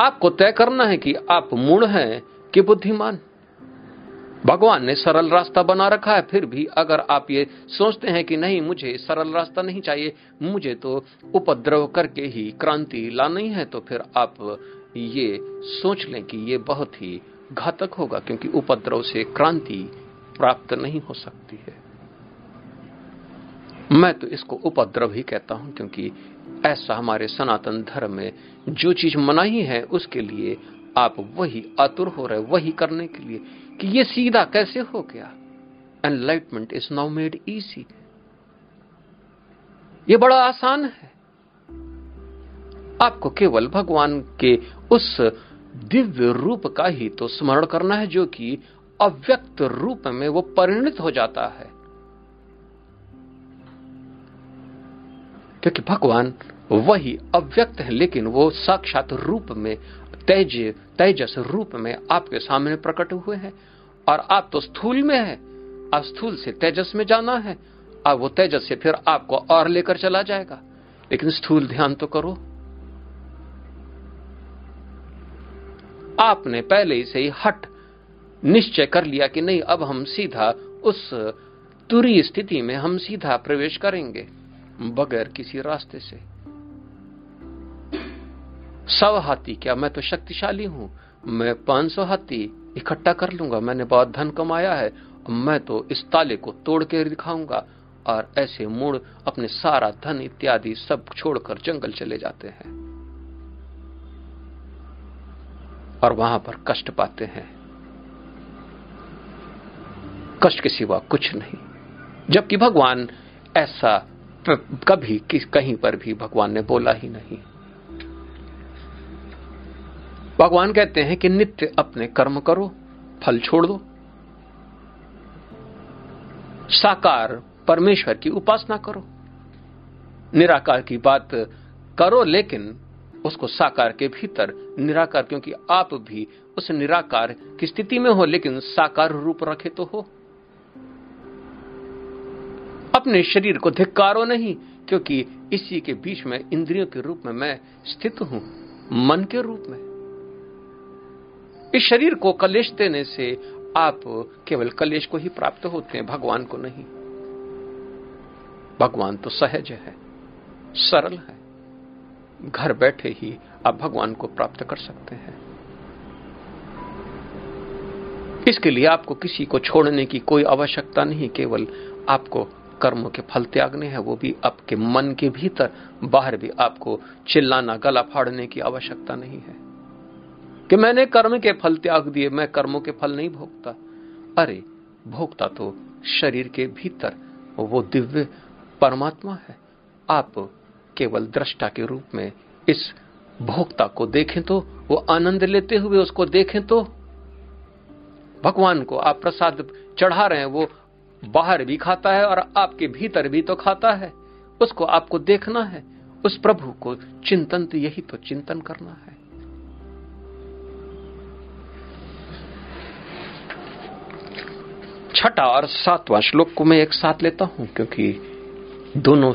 आपको तय करना है कि आप मूड हैं कि बुद्धिमान। भगवान ने सरल रास्ता बना रखा है, फिर भी अगर आप ये सोचते हैं कि नहीं, मुझे सरल रास्ता नहीं चाहिए, मुझे तो उपद्रव करके ही क्रांति लानी है तो फिर आप ये सोच लें कि ये बहुत ही घातक होगा, क्योंकि उपद्रव से क्रांति प्राप्त नहीं हो सकती है। मैं तो इसको उपद्रव ही कहता हूँ, क्योंकि ऐसा हमारे सनातन धर्म में जो चीज़ मनाही है, उसके लिए आप वही आतुर हो रहे, वही करने के लिए, कि ये सीधा कैसे हो गया? Enlightenment is now made easy ये बड़ा आसान है। आपको केवल भगवान के उस दिव्य रूप का ही तो स्मरण करना है, जो कि अव्यक्त रूप में वो परिणित हो जाता है। क्योंकि भगवान वही अव्यक्त है, लेकिन वो साक्षात रूप में, तेज, तेजस रूप में आपके सामने प्रकट हुए हैं। और आप तो स्थूल में है। आप स्थूल से तेजस में जाना है। अब वो तेजस से फिर आपको और लेकर चला जाएगा। लेकिन स्थूल ध्यान तो करो। आपने पहले ही से ही हट निश्चय कर लिया कि नहीं, अब हम सीधा उस तुरी स्थिति में हम सीधा प्रवेश करेंगे, बगैर किसी रास्ते से। सौ हाथी, क्या मैं तो शक्तिशाली हूँ? मैं पाँच सौ हाथी इकट्ठा कर लूँगा, मैंने बहुत धन कमाया है, मैं तो इस ताले को तोड़ के दिखाऊँगा, और ऐसे मूड अपने सारा धन इत्यादि सब छोड़कर जंगल चले जाते हैं, और वहाँ पर कष्ट पाते हैं। कष्ट के सिवा कुछ नहीं। जबकि भगवान ऐसा कभी कहीं पर भी भगवान ने बोला ही नहीं। भगवान कहते हैं कि नित्य अपने कर्म करो, फल छोड़ दो। साकार परमेश्वर की उपासना करो। निराकार की बात करो, लेकिन उसको साकार के भीतर, निराकार क्योंकि आप भी उस निराकार की स्थिति में हो, लेकिन साकार रूप रखे तो हो। अपने शरीर को धिक्कारो नहीं, क्योंकि इसी के बीच में, इंद्रियों के रूप में मैं स्थित हूँ, मन के रूप में। इस शरीर को कलेश देने से आप केवल कलेश को ही प्राप्त होते हैं, भगवान को नहीं। भगवान तो सहज है, सरल है। घर बैठे ही आप भगवान को प्राप्त कर सकते हैं। इसके लिए आपको किसी को छोड़ने की कोई आवश्यकता नहीं, केवल आपको कर्म के फल त्यागने हैं, वो भी आपके मन के भीतर, बाहर भी आपको चिल्लाना, गला फाड़ने की आवश्यकता नहीं है। कि मैंने कर्म के फल त्याग दिए, मैं कर्मों के फल नहीं भोगता। अरे, भोगता तो शरीर के भीतर, वो दिव्य परमात्मा है। आप केवल दृष्टा के रूप में इस भोक्ता को देखें तो वो आनंद लेते हुए उसको देखें तो भगवान को आप प्रसाद चढ़ा रहे हैं, वो बाहर भी खाता है और आपके भीतर भी तो खाता है। उसको आपको देखना है। उस प्रभु को चिंतन तो यही तो चिंतन करना है। छठा और सातवां श्लोक को मैं एक साथ लेता हूँ, क्योंकि दोनों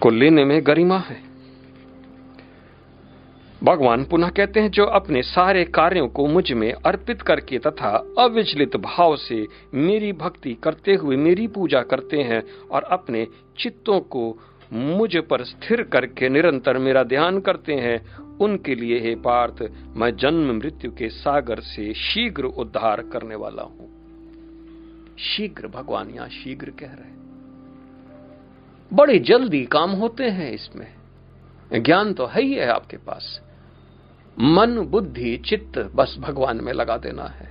को लेने में गरिमा है। भगवान पुनः कहते हैं, जो अपने सारे कार्यों को मुझमें अर्पित करके तथा अविचलित भाव से मेरी भक्ति करते हुए मेरी पूजा करते हैं और अपने चित्तों को मुझ पर स्थिर करके निरंतर मेरा ध्यान करते हैं, उनके लिए हे पार्थ, मैं जन्म मृत्यु के सागर से शीघ्र उद्धार करने वाला हूँ। शीघ्र, भगवान यहाँ शीघ्र कह रहे बड़ी जल्दी काम होते हैं इसमें। ज्ञान तो है ही है आपके पास। मन, बुद्धि, चित्त बस भगवान में लगा देना है।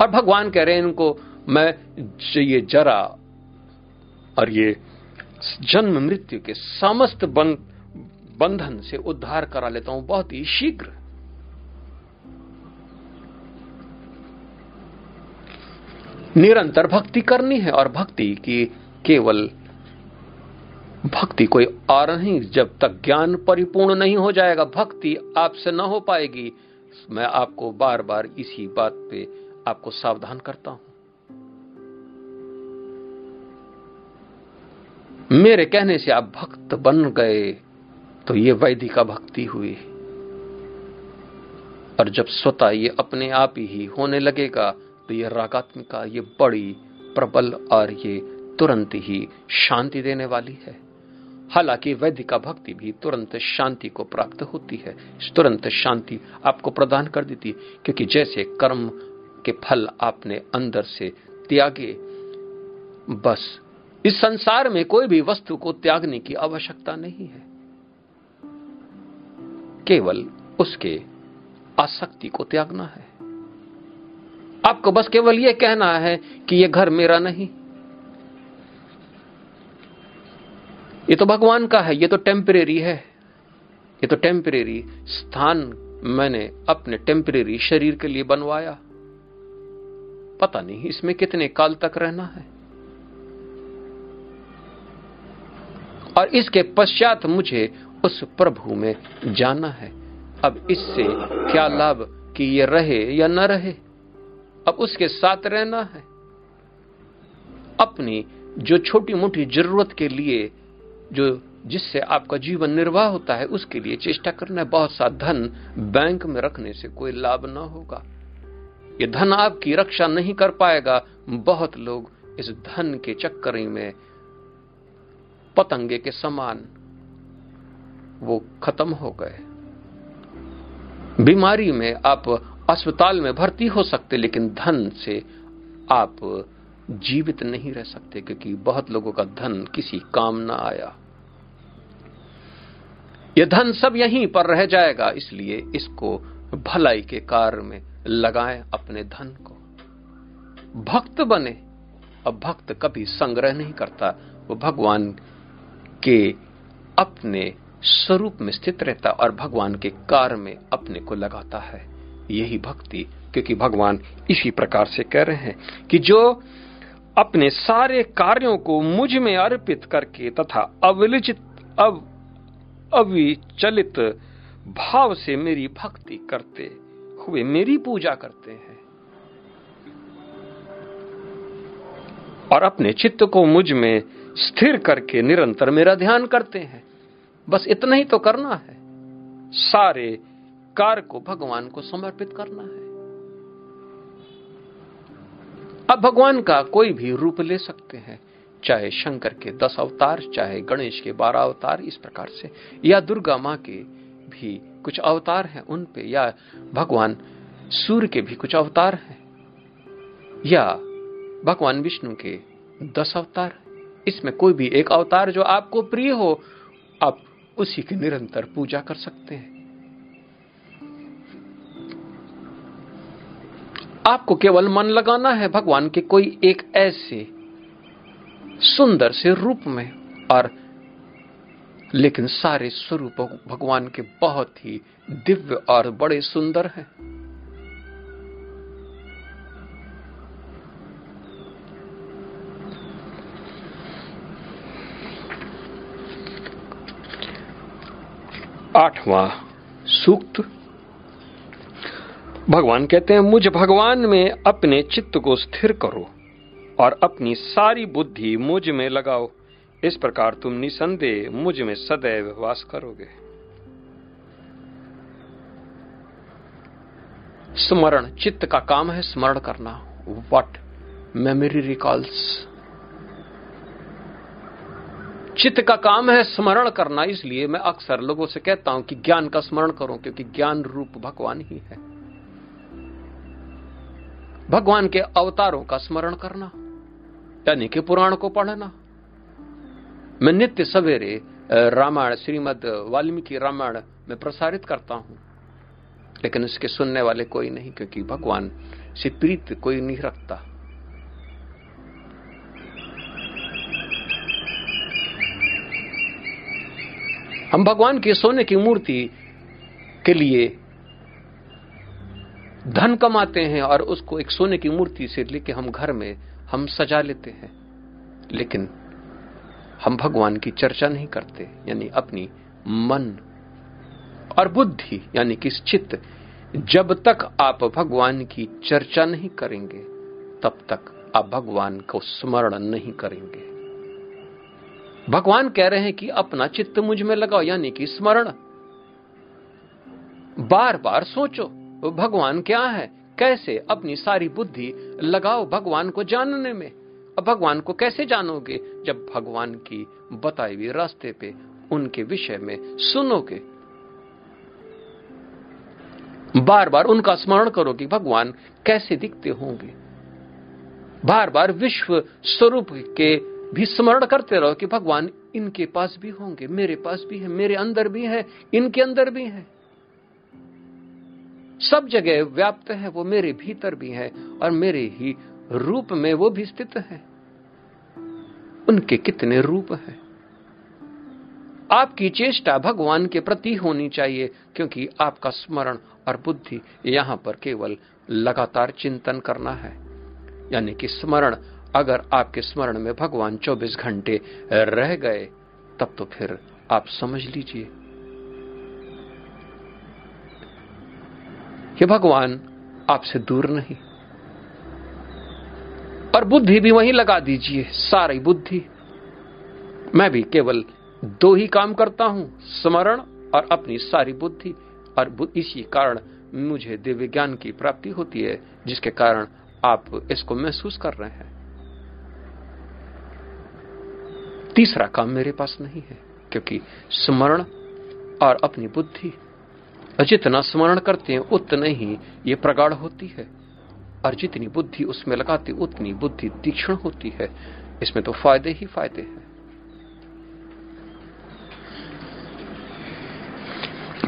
और भगवान कह रहे हैं इनको, मैं ये जरा और ये जन्म मृत्यु के समस्त बंधन से उद्धार करा लेता हूँ बहुत ही शीघ्र। निरंतर भक्ति करनी है और भक्ति की केवल भक्ति कोई और नहीं, जब तक ज्ञान परिपूर्ण नहीं हो जाएगा, भक्ति आपसे न हो पाएगी। मैं आपको बार बार इसी बात पे आपको सावधान करता हूँ। मेरे कहने से आप भक्त बन गए तो ये वैदिका भक्ति हुई। और जब स्वतः ये अपने आप ही होने लगेगा तो ये रागात्मिका, ये बड़ी प्रबल और ये तुरंत ही शांति देने वाली है। हालाँकि वैदिका भक्ति भी तुरंत शांति को प्राप्त होती है। तुरंत शांति आपको प्रदान कर देती है क्योंकि जैसे कर्म के फल आपने अंदर से त्यागे, बस। इस संसार में कोई भी वस्तु को त्यागने की आवश्यकता नहीं है। केवल उसके आसक्ति को त्यागना है। आपको बस केवल यह कहना है कि यह घर मेरा नहीं। ये तो भगवान का है, ये तो टेम्परेरी है। ये तो टेम्परेरी स्थान मैंने अपने टेम्परेरी शरीर के लिए बनवाया। पता नहीं इसमें कितने काल तक रहना है। और इसके पश्चात मुझे उस प्रभु में जाना है। अब इससे क्या लाभ कि ये रहे या न रहे? अब उसके साथ रहना है। अपनी जो छोटी मोटी ज़रूरत के लिए जो जिससे आपका जीवन निर्वाह होता है, उसके लिए चेष्टा करना है। बहुत सा धन बैंक में रखने से कोई लाभ ना होगा। ये धन आपकी रक्षा नहीं कर पाएगा। बहुत लोग इस धन के चक्कर में पतंगे के समान वो खत्म हो गए। बीमारी में आप अस्पताल में भर्ती हो सकते, लेकिन धन से आप जीवित नहीं रह सकते, क्योंकि बहुत लोगों का धन किसी काम ना आया। यह धन सब यहीं पर रह जाएगा, इसलिए इसको भलाई के कार्य में लगाएँ अपने धन को। भक्त बने, अब भक्त कभी संग्रह नहीं करता। वो भगवान के अपने स्वरूप में स्थित रहता और भगवान के कार्य में अपने को लगाता है। यही भक्ति, क्योंकि भगवान इसी प्रकार से कह रहे हैं कि जो अपने सारे कार्यों को मुझमें अर्पित करके तथा अविलिचित अब अविचलित भाव से मेरी भक्ति करते हुए मेरी पूजा करते हैं। और अपने चित्त को मुझमें स्थिर करके निरंतर मेरा ध्यान करते हैं। बस इतना ही तो करना है। सारे कार्य को भगवान को समर्पित करना है। अब भगवान का कोई भी रूप ले सकते हैं। चाहे शंकर के दस अवतार, चाहे गणेश के बारह अवतार, इस प्रकार से। या दुर्गा माँ के भी कुछ अवतार हैं उन पे, या भगवान सूर्य के भी कुछ अवतार हैं। या भगवान विष्णु के दस अवतार इसमें कोई भी एक अवतार जो आपको प्रिय हो, आप उसी की निरंतर पूजा कर सकते हैं। आपको केवल मन लगाना है, भगवान के कोई एक ऐसे सुंदर से रूप में और लेकिन सारे स्वरूप भगवान के बहुत ही दिव्य और बड़े सुंदर हैं। आठवां सूक्त। भगवान कहते हैं, मुझ भगवान में अपने चित्त को स्थिर करो। और अपनी सारी बुद्धि मुझमें लगाओ। इस प्रकार तुम निसंदेह मुझमें सदैव वास करोगे। स्मरण, चित्त का काम है स्मरण करना। वट मेमोरी रिकॉल्स चित्त का काम है स्मरण करना, इसलिए मैं अक्सर लोगों से कहता हूँ कि ज्ञान का स्मरण करो, क्योंकि ज्ञान रूप भगवान ही है। भगवान के अवतारों का स्मरण करना। यानी कि पुराण को पढ़ना। मैं नित्य सवेरे रामायण, श्रीमद वाल्मीकि रामायण में प्रसारित करता हूँ। लेकिन इसके सुनने वाले कोई नहीं, क्योंकि भगवान से प्रीत कोई नहीं रखता। हम भगवान के सोने की मूर्ति के लिए धन कमाते हैं और उसको एक सोने की मूर्ति से लेके हम घर में हम सजा लेते हैं। लेकिन हम भगवान की चर्चा नहीं करते, यानी अपनी मन और बुद्धि, यानी कि चित्त, जब तक आप भगवान की चर्चा नहीं करेंगे, तब तक आप भगवान को स्मरण नहीं करेंगे। भगवान कह रहे हैं कि अपना चित्त मुझमें लगाओ, यानी कि स्मरण। बार बार सोचो, भगवान क्या है? कैसे अपनी सारी बुद्धि लगाओ भगवान को जानने में? अब भगवान को कैसे जानोगे? जब भगवान की बताई हुई रास्ते पे उनके विषय में सुनोगे। बार बार उनका स्मरण करो कि भगवान कैसे दिखते होंगे। बार बार विश्व स्वरूप के भी स्मरण करते रहो कि भगवान इनके पास भी होंगे, मेरे पास भी है, मेरे अंदर भी है, इनके अंदर भी है। सब जगह व्याप्त है, वो मेरे भीतर भी है और मेरे ही रूप में वो भी स्थित है। उनके कितने रूप है? आपकी चेष्टा भगवान के प्रति होनी चाहिए, क्योंकि आपका स्मरण और बुद्धि यहाँ पर केवल लगातार चिंतन करना है। यानी कि स्मरण, अगर आपके स्मरण में भगवान 24 घंटे रह गए, तब तो फिर आप समझ लीजिए। कि भगवान आपसे दूर नहीं। और बुद्धि भी वहीं लगा दीजिए, सारी बुद्धि। मैं भी केवल दो ही काम करता हूँ, स्मरण और अपनी सारी बुद्धि। और इसी कारण मुझे दिव्य ज्ञान की प्राप्ति होती है, जिसके कारण आप इसको महसूस कर रहे हैं। तीसरा काम मेरे पास नहीं है, क्योंकि स्मरण और अपनी बुद्धि जितना स्मरण करते हैं, उतना ही ये प्रगाढ़ होती है। और जितनी बुद्धि उसमें लगाती, उतनी बुद्धि तीक्ष्ण होती है। इसमें तो फ़ायदे ही फ़ायदे हैं।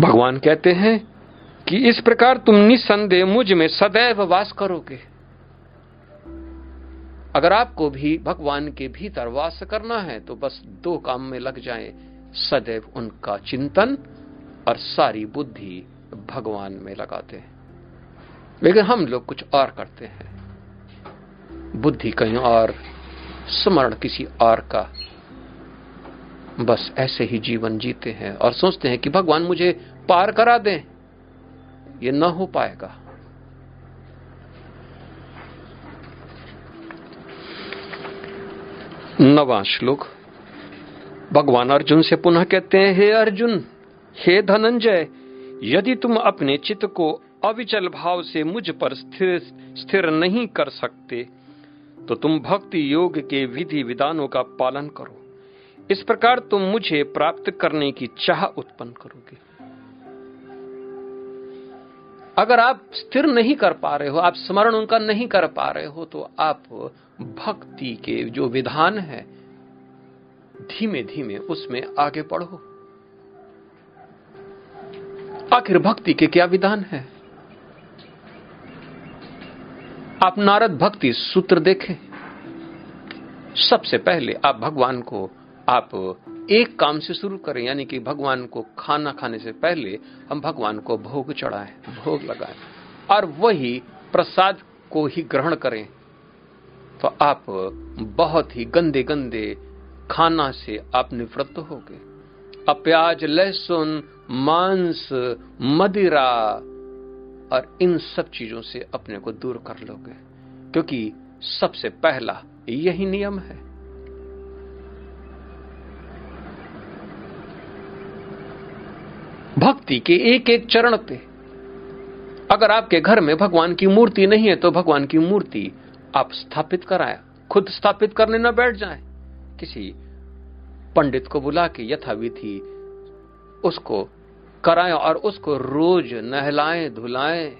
भगवान कहते हैं कि इस प्रकार तुम निसंदेह मुझमें सदैव वास करोगे। अगर आपको भी भगवान के भीतर वास करना है तो बस दो काम में लग जाएँ, सदैव उनका चिंतन और सारी बुद्धि भगवान में लगाते हैं। लेकिन हम लोग कुछ और करते हैं। बुद्धि कहीं और, स्मरण किसी और का। बस ऐसे ही जीवन जीते हैं और सोचते हैं कि भगवान मुझे पार करा दें। ये न हो पाएगा। नवा श्लोक। भगवान अर्जुन से पुनः कहते हैं, हे अर्जुन हे धनंजय, यदि तुम अपने चित्त को अविचल भाव से मुझ पर स्थिर स्थिर नहीं कर सकते तो तुम भक्ति योग के विधि विधानों का पालन करो। इस प्रकार तुम मुझे प्राप्त करने की चाह उत्पन्न करोगे। अगर आप स्थिर नहीं कर पा रहे हो, आप स्मरण उनका नहीं कर पा रहे हो तो आप भक्ति के जो विधान है धीमे धीमे उसमें आगे बढ़ो। आखिर भक्ति के क्या विधान है? आप नारद भक्ति सूत्र देखें। सबसे पहले आप भगवान को, आप एक काम से शुरू करें, यानी कि भगवान को खाना खाने से पहले हम भगवान को भोग चढ़ाएँ, भोग लगाएँ, और वही प्रसाद को ही ग्रहण करें। तो आप बहुत ही गंदे गंदे खाना से आप निवृत्त हो गए अब प्याज, लहसुन मांस, मदिरा, और इन सब चीज़ों से अपने को दूर कर लोगे। क्योंकि सबसे पहला यही नियम है। भक्ति के एक एक चरण पे। अगर आपके घर में भगवान की मूर्ति नहीं है तो भगवान की मूर्ति आप स्थापित कराया खुद स्थापित करने न बैठ जाए। किसी पंडित को बुला के यथाविधि उसको कराएँ और उसको रोज नहलाएँ, धुलाएँ।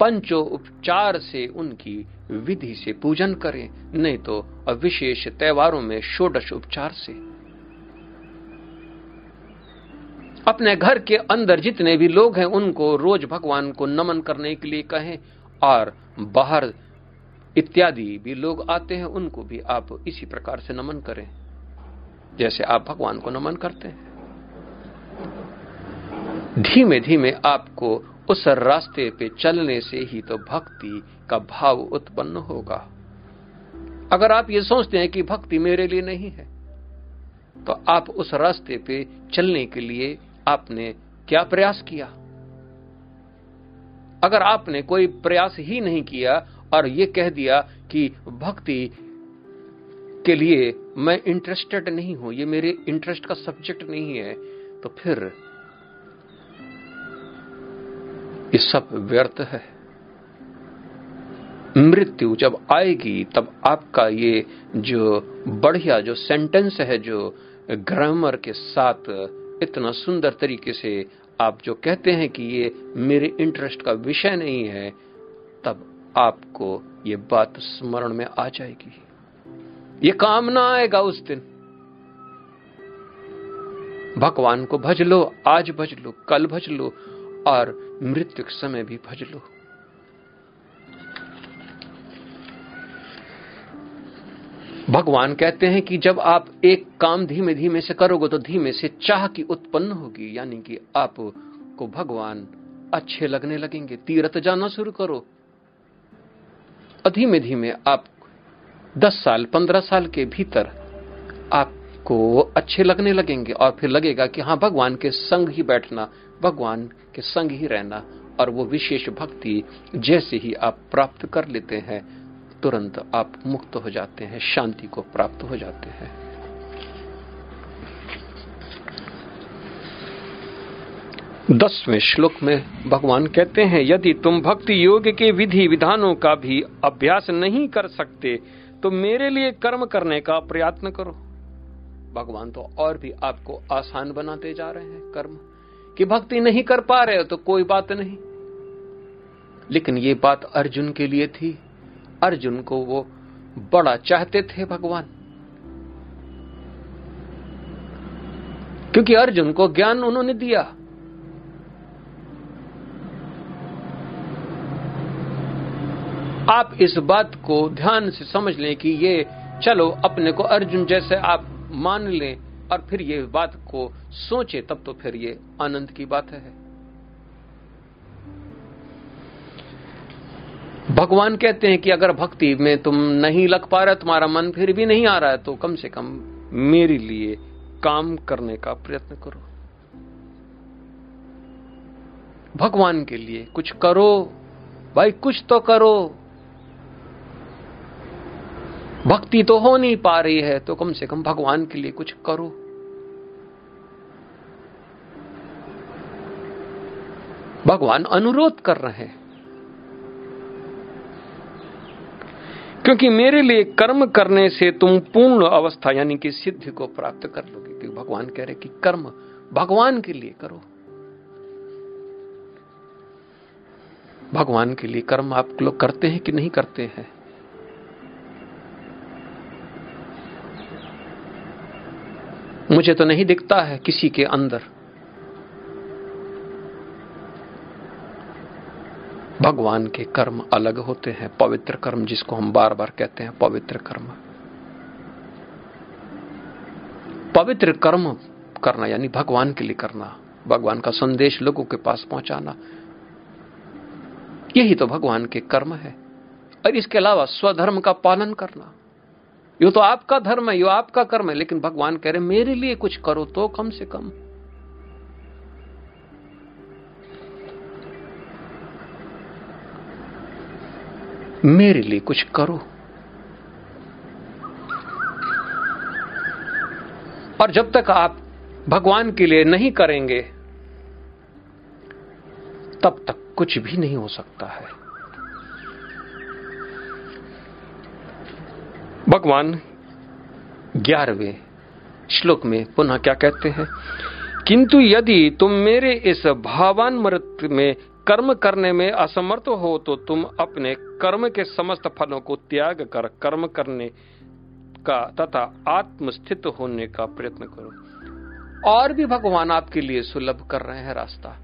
पंचो उपचार से उनकी विधि से पूजन करें, नहीं तो विशेष त्योहारों में षोडश उपचार से। अपने घर के अंदर जितने भी लोग हैं, उनको रोज भगवान को नमन करने के लिए कहें और बाहर इत्यादि भी लोग आते हैं, उनको भी आप इसी प्रकार से नमन करें। जैसे आप भगवान को नमन करते हैं। धीमे धीमे आपको उस रास्ते पे चलने से ही तो भक्ति का भाव उत्पन्न होगा। अगर आप ये सोचते हैं कि भक्ति मेरे लिए नहीं है तो आप उस रास्ते पे चलने के लिए आपने क्या प्रयास किया? अगर आपने कोई प्रयास ही नहीं किया और ये कह दिया कि भक्ति के लिए मैं इंटरेस्टेड नहीं हूँ, ये मेरे इंटरेस्ट का सब्जेक्ट नहीं है तो फिर ये सब व्यर्थ है। मृत्यु जब आएगी, तब आपका ये जो बढ़िया, जो सेंटेंस है, जो ग्रामर के साथ इतना सुंदर तरीके से आप जो कहते हैं कि ये मेरे इंटरेस्ट का विषय नहीं है, तब आपको ये बात स्मरण में आ जाएगी। ये काम ना आएगा उस दिन। भगवान को भज लो, आज भज लो, कल भज लो, और मृत्यु के समय भी भज लो। भगवान कहते हैं कि जब आप एक काम धीमे धीमे से करोगे तो धीमे से चाह की उत्पन्न होगी, यानी कि आप को भगवान अच्छे लगने लगेंगे। तीर्थ जाना शुरू करो। धीमे धीमे आप दस साल, पंद्रह साल के भीतर आपको अच्छे लगने लगेंगे और फिर लगेगा कि हाँ भगवान के संग ही बैठना, भगवान के संग ही रहना और वो विशेष भक्ति जैसे ही आप प्राप्त कर लेते हैं, तुरंत आप मुक्त हो जाते हैं, शांति को प्राप्त हो जाते हैं। दसवें श्लोक में भगवान कहते हैं, यदि तुम भक्ति योग के विधि विधानों का भी अभ्यास नहीं कर सकते तो मेरे लिए कर्म करने का प्रयत्न करो। भगवान तो और भी आपको आसान बनाते जा रहे हैं कर्म। कि भक्ति नहीं कर पा रहे हो तो कोई बात नहीं। लेकिन ये बात अर्जुन के लिए थी। अर्जुन को वो बड़ा चाहते थे भगवान। क्योंकि अर्जुन को ज्ञान उन्होंने दिया। आप इस बात को ध्यान से समझ लें कि ये, चलो, अपने को अर्जुन जैसे आप मान लें और फिर ये बात को सोचे, तब तो फिर ये आनंद की बात है। भगवान कहते हैं कि अगर भक्ति में तुम नहीं लग पा रहे, तुम्हारा मन फिर भी नहीं आ रहा है तो कम से कम मेरे लिए काम करने का प्रयत्न करो। भगवान के लिए कुछ करो, भाई, कुछ तो करो। भक्ति तो हो नहीं पा रही है तो कम से कम भगवान के लिए कुछ करो। भगवान अनुरोध कर रहे हैं। क्योंकि मेरे लिए कर्म करने से तुम पूर्ण अवस्था यानी कि सिद्धि को प्राप्त कर लोगे, क्योंकि भगवान कह रहे कि कर्म भगवान के लिए करो। भगवान के लिए कर्म आप लोग करते हैं कि नहीं करते हैं? मुझे तो नहीं दिखता है किसी के अंदर। भगवान के कर्म अलग होते हैं, पवित्र कर्म जिसको हम बार बार कहते हैं पवित्र कर्म। पवित्र कर्म करना, यानी भगवान के लिए करना, भगवान का संदेश लोगों के पास पहुंचाना, यही तो भगवान के कर्म है। और इसके अलावा स्वधर्म का पालन करना। यो तो आपका धर्म है, यो आपका कर्म है, लेकिन भगवान कह रहे मेरे लिए कुछ करो तो कम से कम। मेरे लिए कुछ करो। और जब तक आप भगवान के लिए नहीं करेंगे, तब तक कुछ भी नहीं हो सकता है। भगवान ग्यारहवें श्लोक में पुनः क्या कहते हैं? किंतु यदि तुम मेरे इस भावान मृत में कर्म करने में असमर्थ हो तो तुम अपने कर्म के समस्त फलों को त्याग कर कर्म करने का तथा आत्मस्थित होने का प्रयत्न करो। और भी भगवान आपके लिए सुलभ कर रहे हैं रास्ता।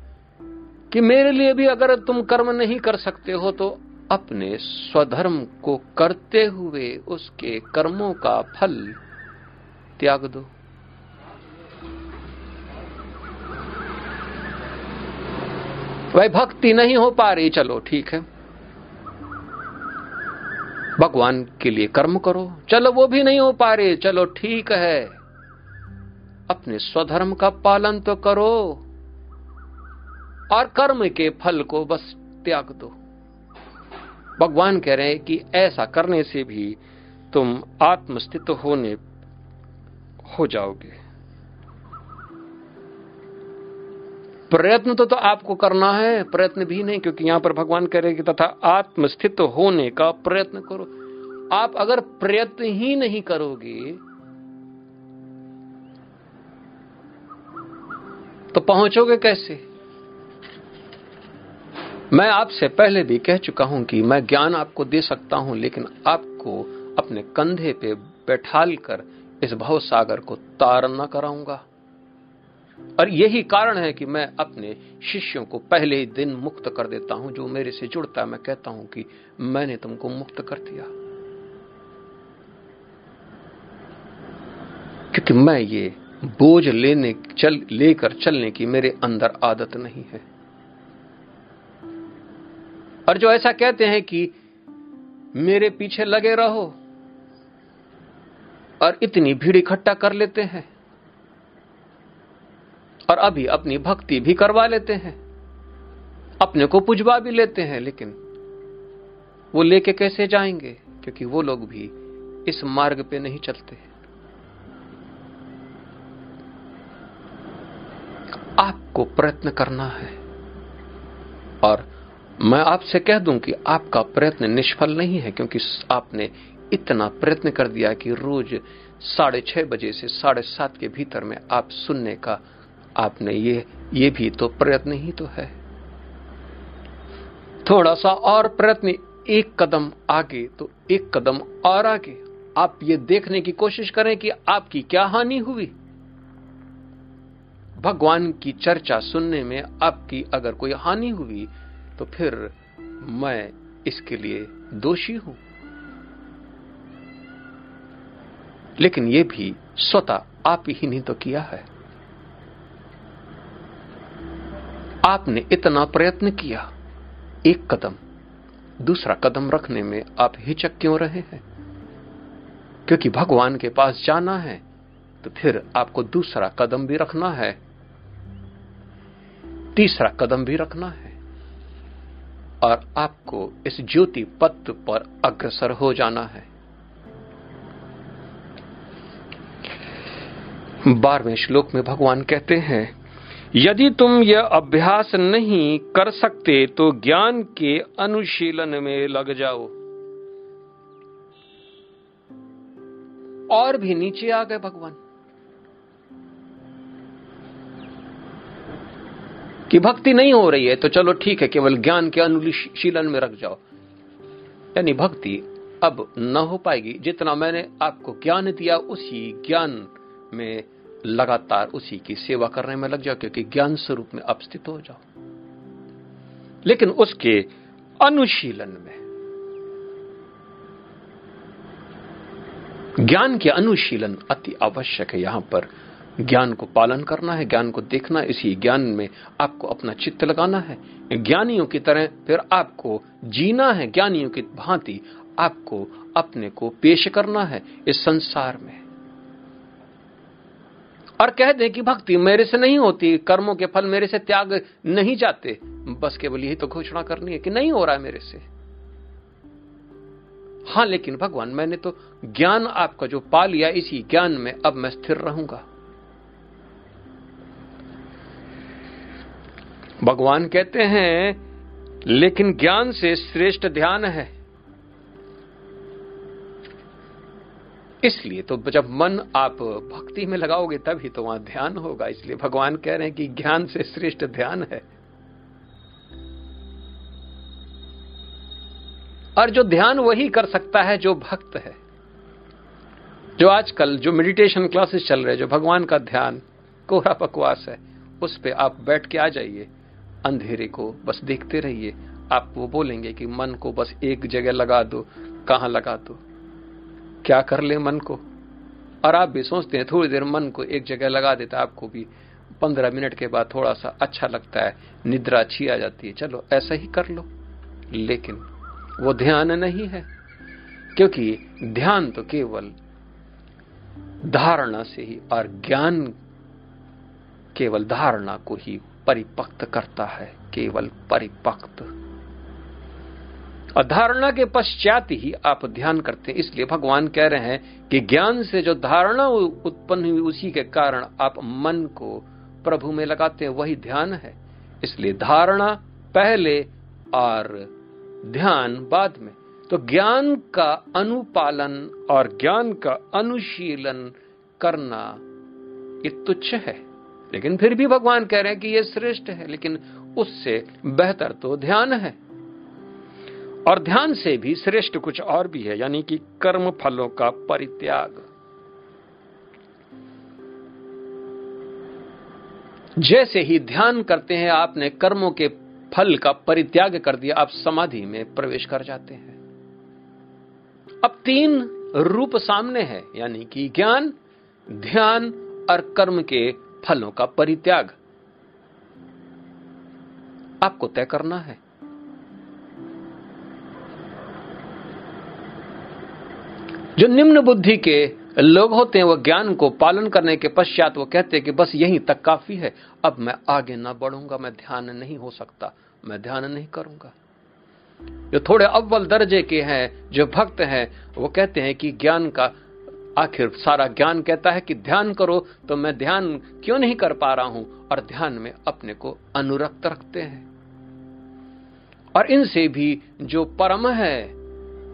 कि मेरे लिए भी अगर तुम कर्म नहीं कर सकते हो तो अपने स्वधर्म को करते हुए उसके कर्मों का फल त्याग दो। वह भक्ति नहीं हो पा रही, चलो ठीक है। भगवान के लिए कर्म करो। चलो, वो भी नहीं हो पा रही, चलो ठीक है। अपने स्वधर्म का पालन तो करो और कर्म के फल को बस त्याग दो। भगवान कह रहे हैं कि ऐसा करने से भी तुम आत्मस्थित होने हो जाओगे। प्रयत्न तो, तो आपको करना है प्रयत्न भी नहीं क्योंकि यहाँ पर भगवान कह रहे हैं कि तथा आत्मस्थित होने का प्रयत्न करो। आप अगर प्रयत्न ही नहीं करोगे तो पहुंचोगे कैसे? मैं आपसे पहले भी कह चुका हूँ कि मैं ज्ञान आपको दे सकता हूँ, लेकिन आपको अपने कंधे पे बैठाल कर इस भव सागर को तार न कराऊँगा। और यही कारण है कि मैं अपने शिष्यों को पहले ही दिन मुक्त कर देता हूँ। जो मेरे से जुड़ता है, मैं कहता हूँ कि मैंने तुमको मुक्त कर दिया। क्योंकि मैं ये बोझ लेने, चल, लेकर चलने की मेरे अंदर आदत नहीं है। और जो ऐसा कहते हैं कि मेरे पीछे लगे रहो और इतनी भीड़ इकट्ठा कर लेते हैं और अभी अपनी भक्ति भी करवा लेते हैं, अपने को पुजवा भी लेते हैं, लेकिन वो लेके कैसे जाएँगे? क्योंकि वो लोग भी इस मार्ग पे नहीं चलते आपको प्रयत्न करना है और मैं आपसे कह दूँ कि आपका प्रयत्न निष्फल नहीं है, क्योंकि आपने इतना प्रयत्न कर दिया कि रोज साढ़े छह बजे से साढ़े सात के भीतर में आप सुनने का आपने ये ये भी तो प्रयत्न ही तो है। थोड़ा सा और प्रयत्न, एक कदम आगे तो एक कदम और आगे। आप ये देखने की कोशिश करें कि आपकी क्या हानि हुई। भगवान की चर्चा सुनने में आपकी अगर कोई हानि हुई तो फिर मैं इसके लिए दोषी हूँ। लेकिन यह भी स्वतः आप ही नहीं तो किया है। आपने इतना प्रयत्न किया। एक कदम, दूसरा कदम रखने में आप हिचक क्यों रहे हैं? क्योंकि भगवान के पास जाना है तो फिर आपको दूसरा कदम भी रखना है। तीसरा कदम भी रखना है। और आपको इस ज्योति पथ पर अग्रसर हो जाना है। बारहवें श्लोक में भगवान कहते हैं, यदि तुम यह अभ्यास नहीं कर सकते तो ज्ञान के अनुशीलन में लग जाओ। और भी नीचे आ गए भगवान। कि भक्ति नहीं हो रही है तो चलो ठीक है, केवल ज्ञान के अनुशीलन में रख जाओ। यानी भक्ति अब न हो पाएगी, जितना मैंने आपको ज्ञान दिया, उसी ज्ञान में लगातार उसी की सेवा करने में लग जाओ, क्योंकि ज्ञान स्वरूप में अब स्थित हो जाओ। लेकिन उसके अनुशीलन में, ज्ञान के अनुशीलन अति आवश्यक है यहाँ पर। ज्ञान को पालन करना है, ज्ञान को देखना इसी ज्ञान में आपको अपना चित्त लगाना है। ज्ञानियों की तरह फिर आपको जीना है, ज्ञानियों की भांति आपको अपने को पेश करना है इस संसार में। और कह दें कि भक्ति मेरे से नहीं होती, कर्मों के फल मेरे से त्याग नहीं जाते, बस केवल यही तो घोषणा करनी है कि नहीं हो रहा है मेरे से। हाँ, लेकिन भगवान, मैंने तो ज्ञान आपका जो पा लिया, इसी ज्ञान में अब मैं स्थिर रहूँगा। भगवान कहते हैं, लेकिन ज्ञान से श्रेष्ठ ध्यान है। इसलिए तो जब मन आप भक्ति में लगाओगे, तभी तो वहाँ ध्यान होगा। इसलिए भगवान कह रहे हैं कि ज्ञान से श्रेष्ठ ध्यान है। और जो ध्यान वही कर सकता है जो भक्त है। जो आजकल जो मेडिटेशन क्लासेस चल रहे हैं, जो भगवान का ध्यान, कोहरा बकवास है, उस पे आप बैठ के आ जाइए। अंधेरे को बस देखते रहिए। आप वो बोलेंगे कि मन को बस एक जगह लगा दो, कहाँ लगा दो? क्या कर ले मन को? और आप भी सोचते हैं, थोड़ी देर मन को एक जगह लगा देता आपको भी, पंद्रह मिनट के बाद थोड़ा सा अच्छा लगता है, निद्रा अच्छी आ जाती है। चलो, ऐसा ही कर लो। लेकिन वो ध्यान नहीं है, क्योंकि ध्यान तो केवल धारणा से ही और ज्ञान केवल धारणा को ही परिपक्त करता है, केवल परिपक्त। और धारणा के पश्चात ही आप ध्यान करते हैं। इसलिए भगवान कह रहे हैं कि ज्ञान से जो धारणा उत्पन्न हुई, उसी के कारण आप मन को प्रभु में लगाते हैं। वही ध्यान है। इसलिए धारणा पहले और ध्यान बाद में। तो ज्ञान का अनुपालन और ज्ञान का अनुशीलन करना ये तुच्छ है। लेकिन फिर भी भगवान कह रहे हैं कि ये श्रेष्ठ है, लेकिन उससे बेहतर तो ध्यान है। और ध्यान से भी श्रेष्ठ कुछ और भी है, यानी कि कर्म फलों का परित्याग। जैसे ही ध्यान करते हैं, आपने कर्मों के फल का परित्याग कर दिया, आप समाधि में प्रवेश कर जाते हैं। अब तीन रूप सामने है, यानी कि ज्ञान, ध्यान और कर्म के फलों का परित्याग। आपको तय करना है। जो निम्न बुद्धि के लोग होते हैं वह ज्ञान को पालन करने के पश्चात वो कहते हैं कि बस यहीं तक काफ़ी है। अब मैं आगे ना बढ़ूँगा, मैं ध्यान नहीं हो सकता, मैं ध्यान नहीं करूँगा। जो थोड़े अव्वल दर्जे के हैं, जो भक्त हैं, वो कहते हैं कि ज्ञान का आखिर सारा ज्ञान कहता है कि ध्यान करो तो मैं ध्यान क्यों नहीं कर पा रहा हूँ? और ध्यान में अपने को अनुरक्त रखते हैं। और इनसे भी जो परम है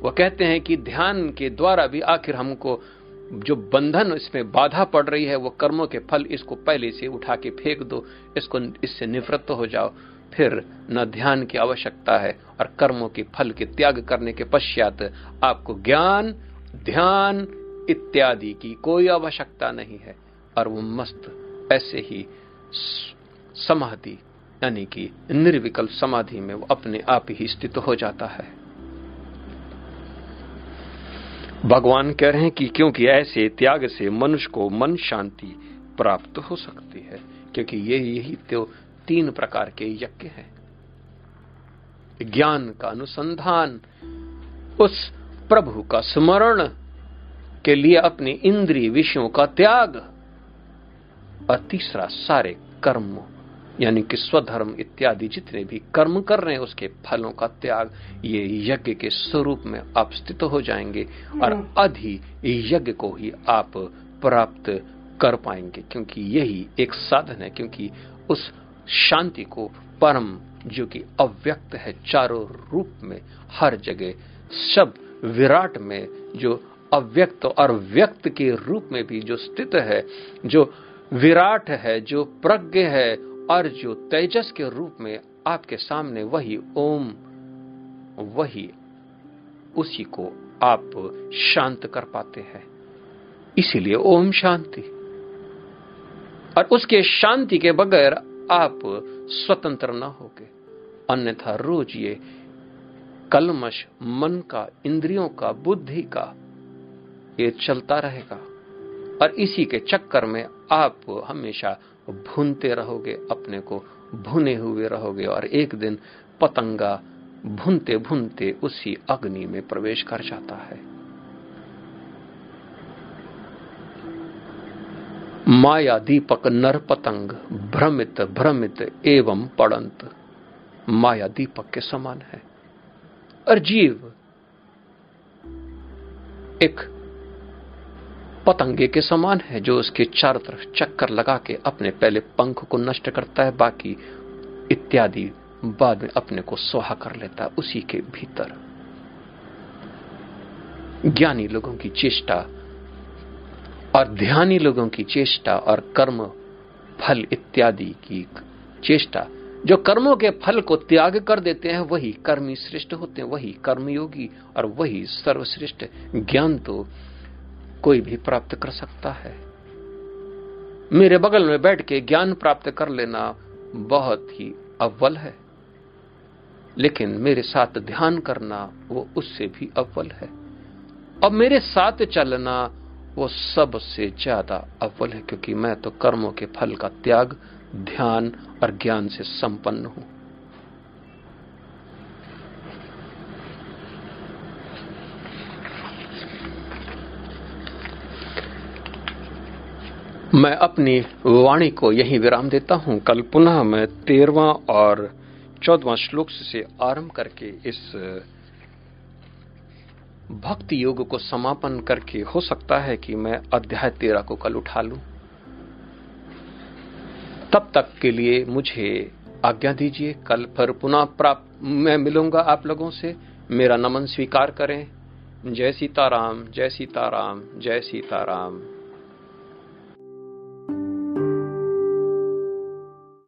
वो कहते हैं कि ध्यान के द्वारा भी आखिर हमको जो बंधन इसमें बाधा पड़ रही है वो कर्मों के फल इसको पहले से उठा के फेंक दो, इसको इससे निवृत्त हो जाओ। फिर न ध्यान की आवश्यकता है, और कर्मों के फल के त्याग करने के पश्चात आपको ज्ञान, ध्यान इत्यादि की कोई आवश्यकता नहीं है। और वो मस्त ऐसे ही समाधि, यानी कि निर्विकल्प समाधि में वो अपने आप ही स्थित हो जाता है। भगवान कह रहे हैं कि क्योंकि ऐसे त्याग से मनुष्य को मन शांति प्राप्त हो सकती है, क्योंकि ये यही तो तीन प्रकार के यज्ञ हैं। ज्ञान का अनुसंधान, उस प्रभु का स्मरण के लिए अपने इंद्रिय विषयों का त्याग और तीसरा सारे कर्म यानी कि स्वधर्म इत्यादि जितने भी कर्म कर रहे हैं उसके फलों का त्याग ये यज्ञ के स्वरूप में आप स्थित हो जाएँगे और अधि यज्ञ को ही आप प्राप्त कर पाएँगे क्योंकि यही एक साधन है क्योंकि उस शांति को परम जो कि अव्यक्त है चारों रूप में हर जगह सब विराट में जो अव्यक्त और व्यक्त के रूप में भी जो स्थित है, जो विराट है, जो प्रज्ञ है और जो तेजस के रूप में आपके सामने वही ओम, वही उसी को आप शांत कर पाते हैं। इसीलिए ओम शांति। और उसके शांति के बगैर आप स्वतंत्र न होगे। अन्यथा रोज ये कलमश, मन का, इंद्रियों का, बुद्धि का ये चलता रहेगा। और इसी के चक्कर में आप हमेशा भूनते रहोगे, अपने को भुने हुए रहोगे, और एक दिन पतंगा भूनते भूनते उसी अग्नि में प्रवेश कर जाता है। माया दीपक नर पतंग भ्रमित भ्रमित एवं पड़ंत माया दीपक के समान है। और जीव एक पतंगे के समान है जो उसके चारों तरफ़ चक्कर लगा के अपने पहले पंख को नष्ट करता है, बाकी इत्यादि बाद में अपने को स्वाहा कर लेता है उसी के भीतर। ज्ञानी लोगों की चेष्टा और ध्यानी लोगों की चेष्टा और कर्म, फल इत्यादि की चेष्टा। जो कर्मों के फल को त्याग कर देते हैं, वही कर्मी श्रेष्ठ होते हैं, वही कर्मयोगी और वही सर्वश्रेष्ठ। ज्ञान तो कोई भी प्राप्त कर सकता है। मेरे बगल में बैठ के ज्ञान प्राप्त कर लेना बहुत ही अव्वल है। लेकिन मेरे साथ ध्यान करना वो उससे भी अव्वल है। और मेरे साथ चलना वो सबसे ज़्यादा अव्वल है, क्योंकि मैं तो कर्मों के फल का त्याग, ध्यान और ज्ञान से संपन्न हूँ। मैं अपनी वाणी को यही विराम देता हूँ। कल पुनः मैं तेरवा और चौदवा श्लोक से आरंभ करके इस भक्ति योग को समापन करके हो सकता है कि मैं अध्याय तेरह को कल उठा लूँ। तब तक के लिए मुझे आज्ञा दीजिए। कल फिर पुनः प्राप्त मैं मिलूँगा आप लोगों से। मेरा नमन स्वीकार करें। जय सीताराम जय सीताराम जय सीताराम।